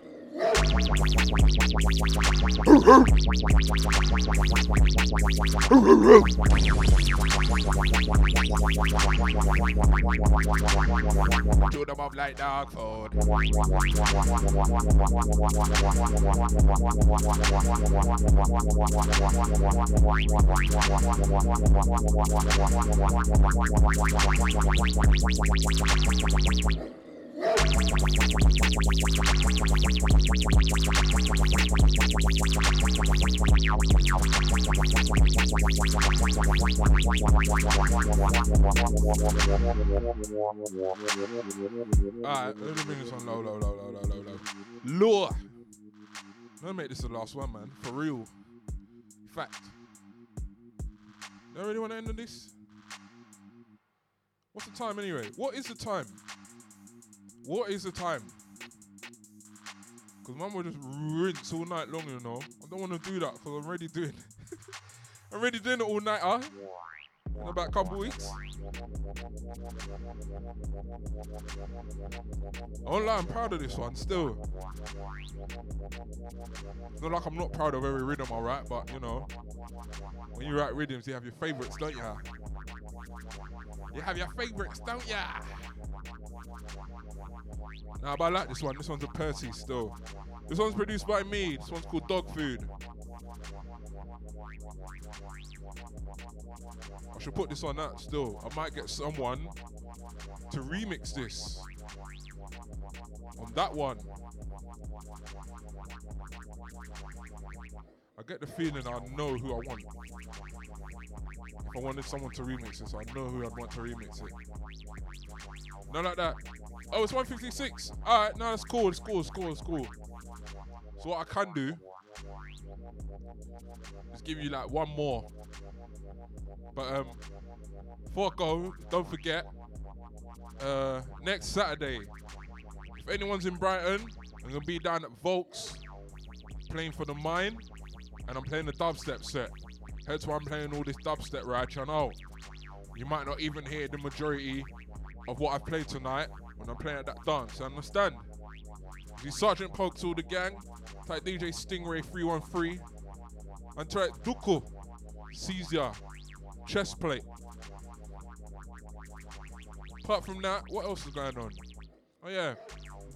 Do them up like dog food. Alright, let me bring this on low, low, low, low, low, low, low. Low. Let me make this the last one, man. For real. In fact. Don't really want to end on this? What's the time anyway? What is the time? What is the time? Because mum will just rinse all night long, you know. I don't want to do that because I'm already doing I'm already doing it all night, huh? In about a couple weeks. I lie, I'm proud of this one still. It's not like I'm not proud of every rhythm I write, but you know, when you write rhythms, you have your favorites, don't ya? You have your favorites, don't ya? Nah, but I like this one. This one's a Percy still. This one's produced by me. This one's called Dog Food. I should put this on that still. I might get someone to remix this on that one. I get the feeling I know who I want. If I wanted someone to remix this, I know who I'd want to remix it. Not like that. Oh, it's 156. Alright, no, it's cool, it's cool, it's cool, it's cool. So what I can do is give you like one more. But um before I go, don't forget, uh next Saturday, if anyone's in Brighton, I'm gonna be down at Volks playing for the mine and I'm playing the dubstep set. That's why I'm playing all this dubstep right know. You might not even hear the majority of what I've played tonight when I'm playing at that dance, you understand? The Sergeant Pokes all the gang, type DJ Stingray 313, and try Duku, Caesar, chest plate. Apart from that, what else is going on? Oh yeah,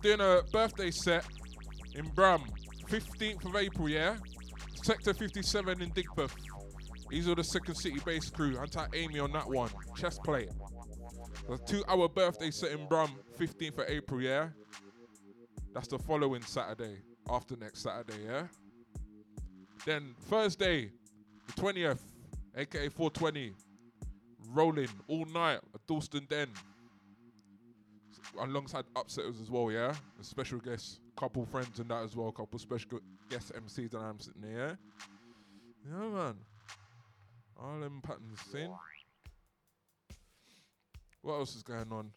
doing a birthday set in Brum, 15th of April, yeah? Sector 57 in Digbeth. These are the Second City base crew. Anti Amy on that one. Chest plate. The two hour birthday set in Brum, 15th of April, yeah? That's the following Saturday, after next Saturday, yeah? Then Thursday, the 20th, aka 420, rolling all night at Dalston Den. Alongside upsetters as well, yeah? A special guest, couple friends and that as well, couple special guest MCs and I'm sitting there, yeah? Yeah, man. All them patterns seen. What else is going on?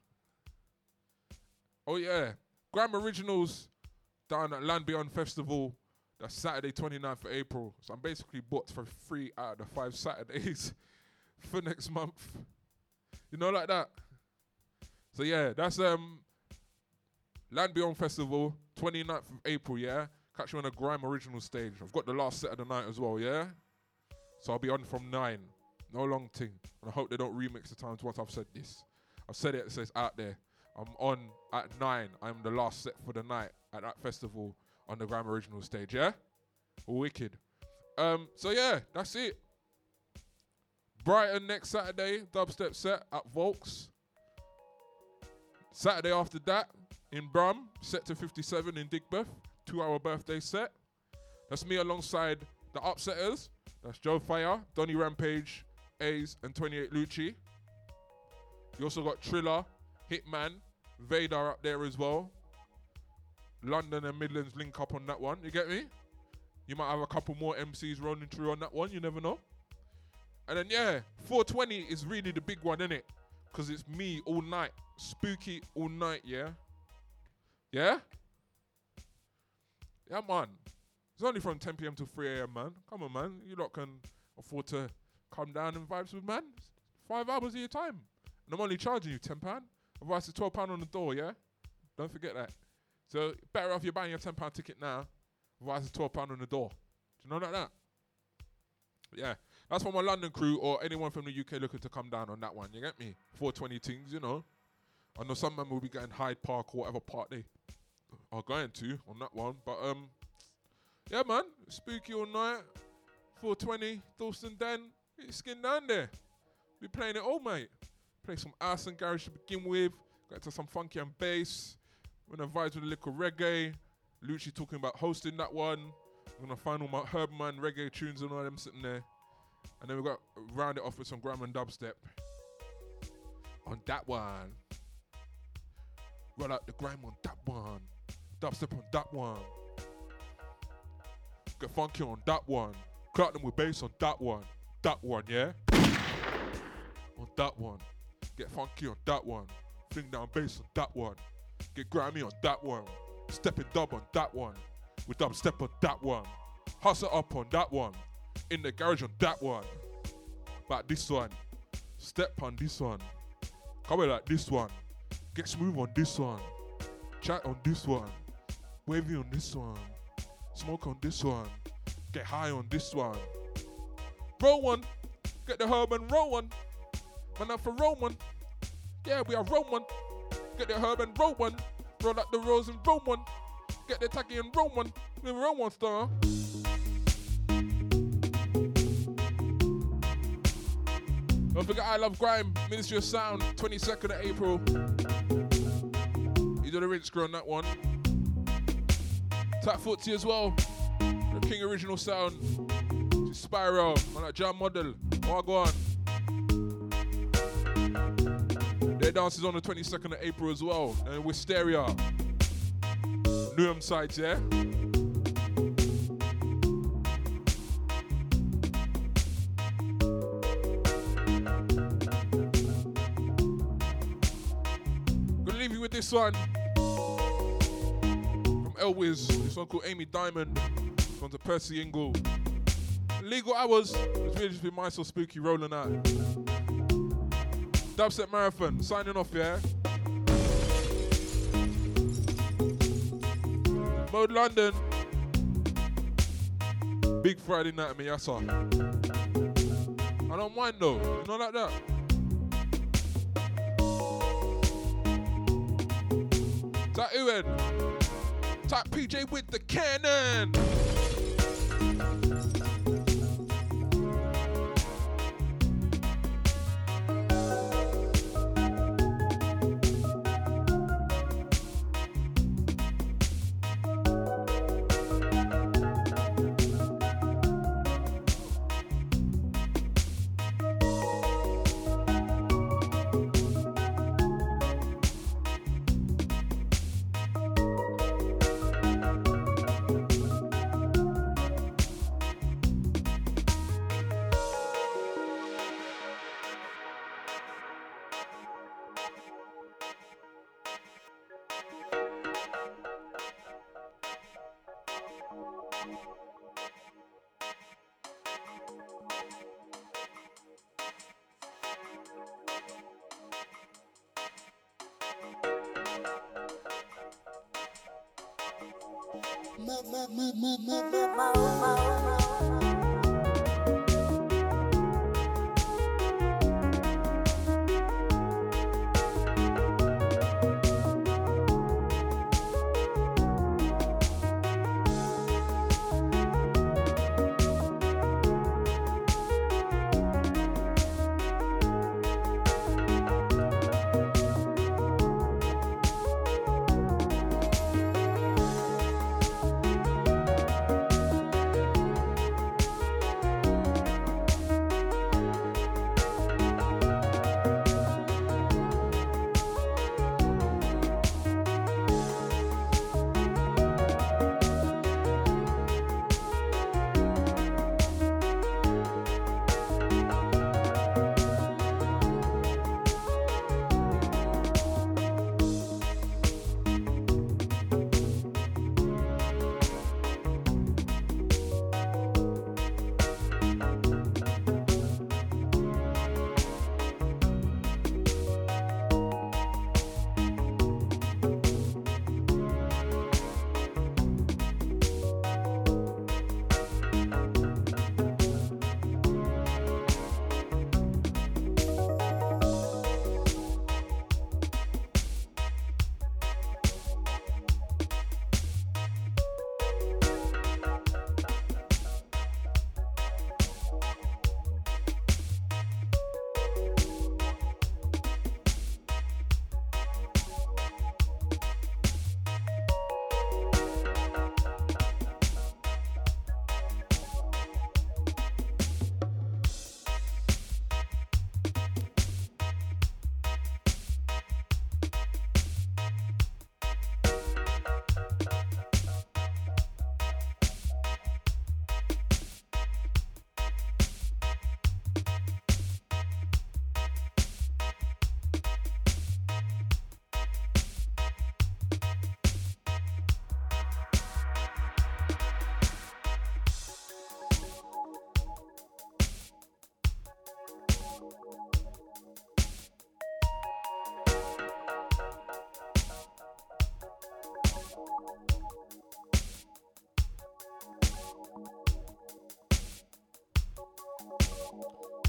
Oh yeah, Grime Originals down at Land Beyond Festival. That's Saturday 29th of April. So I'm basically booked for three out of the five Saturdays for next month. You know, like that. So yeah, that's um Land Beyond Festival, 29th of April. Yeah, catch you on a Grime Original stage. I've got the last set of the night as well. Yeah. So I'll be on from nine. No long thing. And I hope they don't remix the times once I've said this. I've said it, so it's out there. I'm on at nine. I'm the last set for the night at that festival on the Grime Original stage, yeah? Wicked. Um, so yeah, that's it. Brighton next Saturday, dubstep set at Volks. Saturday after that, in Brum, Sector 57 in Digbeth, two hour birthday set. That's me alongside the upsetters. That's Joe Fire, Donny Rampage, A's, and 28 Lucci. You also got Triller, Hitman, Vader up there as well. London and Midlands link up on that one. You get me? You might have a couple more MCs rolling through on that one. You never know. And then yeah, 420 is really the big one, isn't it? Because it's me all night. Spooky all night, yeah? Yeah? Yeah, man. It's only from 10 p.m. to 3 a.m., man. Come on, man. You lot can afford to come down and vibes with, man. Five hours of your time. And I'm only charging you £10. Otherwise, it's £12 on the door, yeah? Don't forget that. So, better off you're buying your £10 ticket now. Otherwise, it's £12 on the door. Do you know like that? Yeah. That's for my London crew or anyone from the UK looking to come down on that one. You get me? 420 things, you know. I know some men will be getting Hyde Park or whatever part they are going to on that one. But um, yeah, man, spooky all night. 420, Dalston Den, skin down there. Be playing it all, mate. Play some ass and garage to begin with. Got to some funky and bass. We're gonna vibes with a little reggae. Lucci talking about hosting that one. I'm gonna find all my Herbman reggae tunes and all them sitting there. And then we've got round it off with some gram and dubstep. On that one. Roll out the grime on that one. Dubstep on that one. Get funky on that one. Crack them with bass on that one. That one, yeah? On that one. Get funky on that one. Fling down bass on that one. Get grimy on that one. Step Stepping dub on that one. With dubstep on that one. Hustle up on that one. In the garage on that one. But this one. Step on this one. Come like this one. Get smooth on this one. Chat on this one. Wavy on this one. Smoke on this one. Get high on this one. Roll one. Get the herb and roll one. Man up for one. Yeah, we are one. Get the herb and one. Roll up the rose and one. Get the tacky and one. We one star. Don't forget I Love Grime, Ministry of Sound, 22nd of April. You do the rinse crew on that one. Tap Footsie as well. The King Original Sound. Spyro on that jam model. Go on. Their dance is on the 22nd of April as well. And Wisteria. Newham sites, yeah? Gonna leave you with this one from Elwiz. This one called Amy Diamond. From to Percy Ingle. Legal hours. It's really just been my so spooky rolling out. Dubstep Marathon. Signing off, yeah? Mode London. Big Friday night at Miyasa. I don't mind though. You like that. Tap Ewan. Tap PJ with the cannon.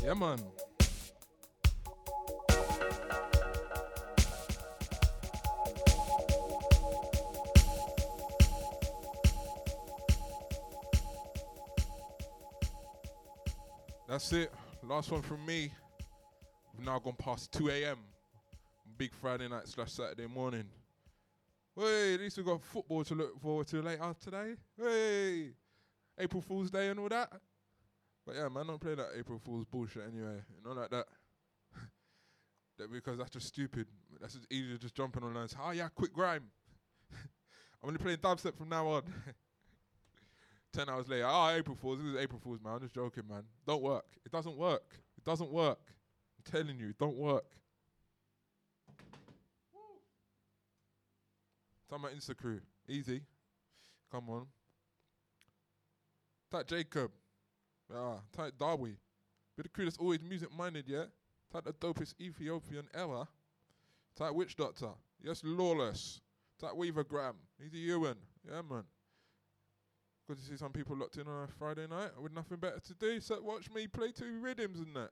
Yeah, man. That's it. Last one from me. We've now gone past 2 a.m. Big Friday night slash Saturday morning. Hey, at least we've got football to look forward to later today. Hey, April Fool's Day and all that. But yeah, man, don't play that April Fool's bullshit anyway. You know, like that. that because that's just stupid. That's just easier just jumping online. and say, Oh yeah, quick grime. I'm only playing dubstep from now on. Ten hours later, oh April Fools. This is April Fools, man. I'm just joking, man. Don't work. It doesn't work. It doesn't work. I'm telling you, don't work. Time my Insta crew. Easy. Come on. Type Jacob. Ah, type Darby. Be the crew that's always music minded, yeah? Type the dopest Ethiopian ever. Type Witch Doctor. Yes, Lawless. Type Weaver Graham. Easy Ewan. Yeah, man. Good to see some people locked in on a Friday night with nothing better to do. So watch me play two rhythms and that.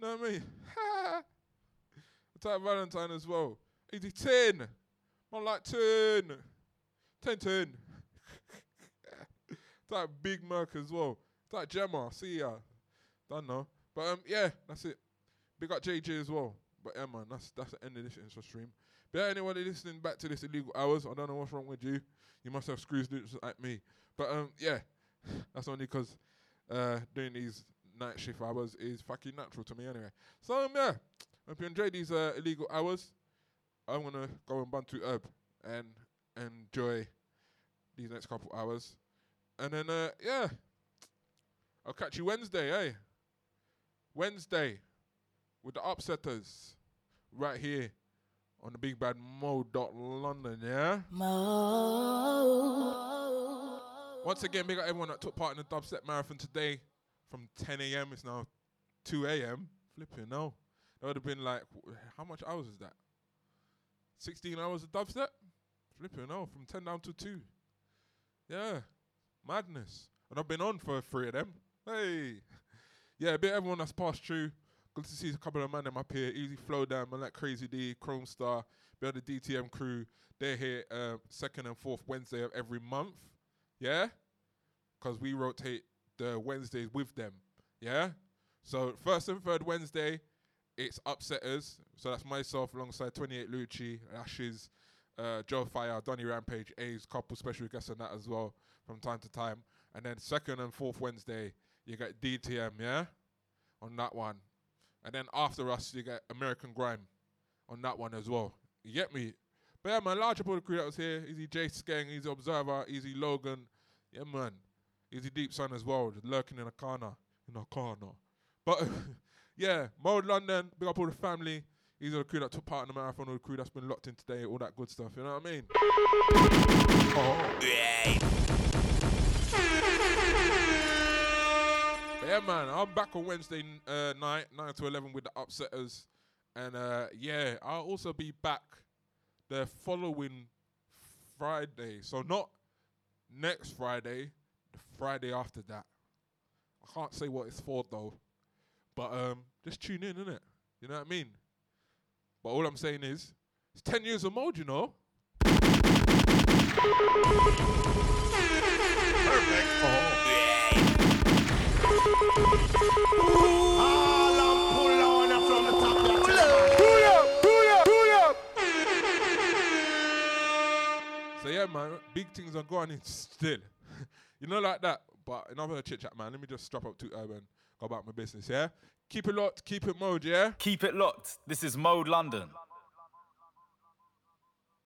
Know what I mean? Type Valentine as well. Easy 10. More like 10. 10 10. Type Big Merc as well. Type Gemma. See ya. Don't know. But um, yeah, that's it. Big up JJ as well. But yeah, man, that's that's the end of this Insta stream. But yeah, anybody listening back to this illegal hours, I don't know what's wrong with you. You must have screws loose like me. But um, yeah, that's only 'cause uh, doing these night shift hours is fucking natural to me anyway. So um, yeah, hope you enjoy these uh, illegal hours. I'm gonna go and Bantu Herb and enjoy these next couple hours, and then uh, yeah, I'll catch you Wednesday, eh? Wednesday with the upsetters right here on the Big Bad Mo dot London, yeah. Once again, big up everyone that took part in the dubstep marathon today from 10 a.m. It's now 2 a.m. Flipping no, that would have been like wh- how much hours is that? 16 hours of dubstep. Flipping no, from 10 down to two. Yeah, madness. And I've been on for three of them. Hey, yeah, a bit everyone that's passed through. Good to see a couple of man them up here. Easy flow down, man, like Crazy D, Kromestar, the DTM crew. They're here uh, second and fourth Wednesday of every month. Yeah, because we rotate the Wednesdays with them. Yeah, so first and third Wednesday, it's upsetters. So that's myself alongside 28 Lucci, Ashes, uh, Joe Fire, Donny Rampage, A's, couple special guests on that as well from time to time. And then second and fourth Wednesday, you get DTM, yeah, on that one. And then after us, you get American Grime on that one as well. You get me? But yeah, man, larger part of the crew that was here. Easy J Skeng, Easy Observer, Easy Logan. Yeah, man. Easy Deep Sun as well, just lurking in a corner. In a corner. But yeah, Mode London, big up all the family. These are the crew that took part in the marathon, all the crew that's been locked in today, all that good stuff. You know what I mean? But yeah, man, I'm back on Wednesday uh, night, 9 to 11 with the Upsetters. And uh, yeah, I'll also be back the following Friday. So not next Friday, the Friday after that. I can't say what it's for though. But um, just tune in, innit? You know what I mean? But all I'm saying is, it's 10 years of mode, you know? So yeah, man, big things are going in still. you know, like that. But enough of the chit chat, man. Let me just strap up to urban, go about my business, yeah? Keep it locked, keep it mode, yeah? Keep it locked. This is Mode London.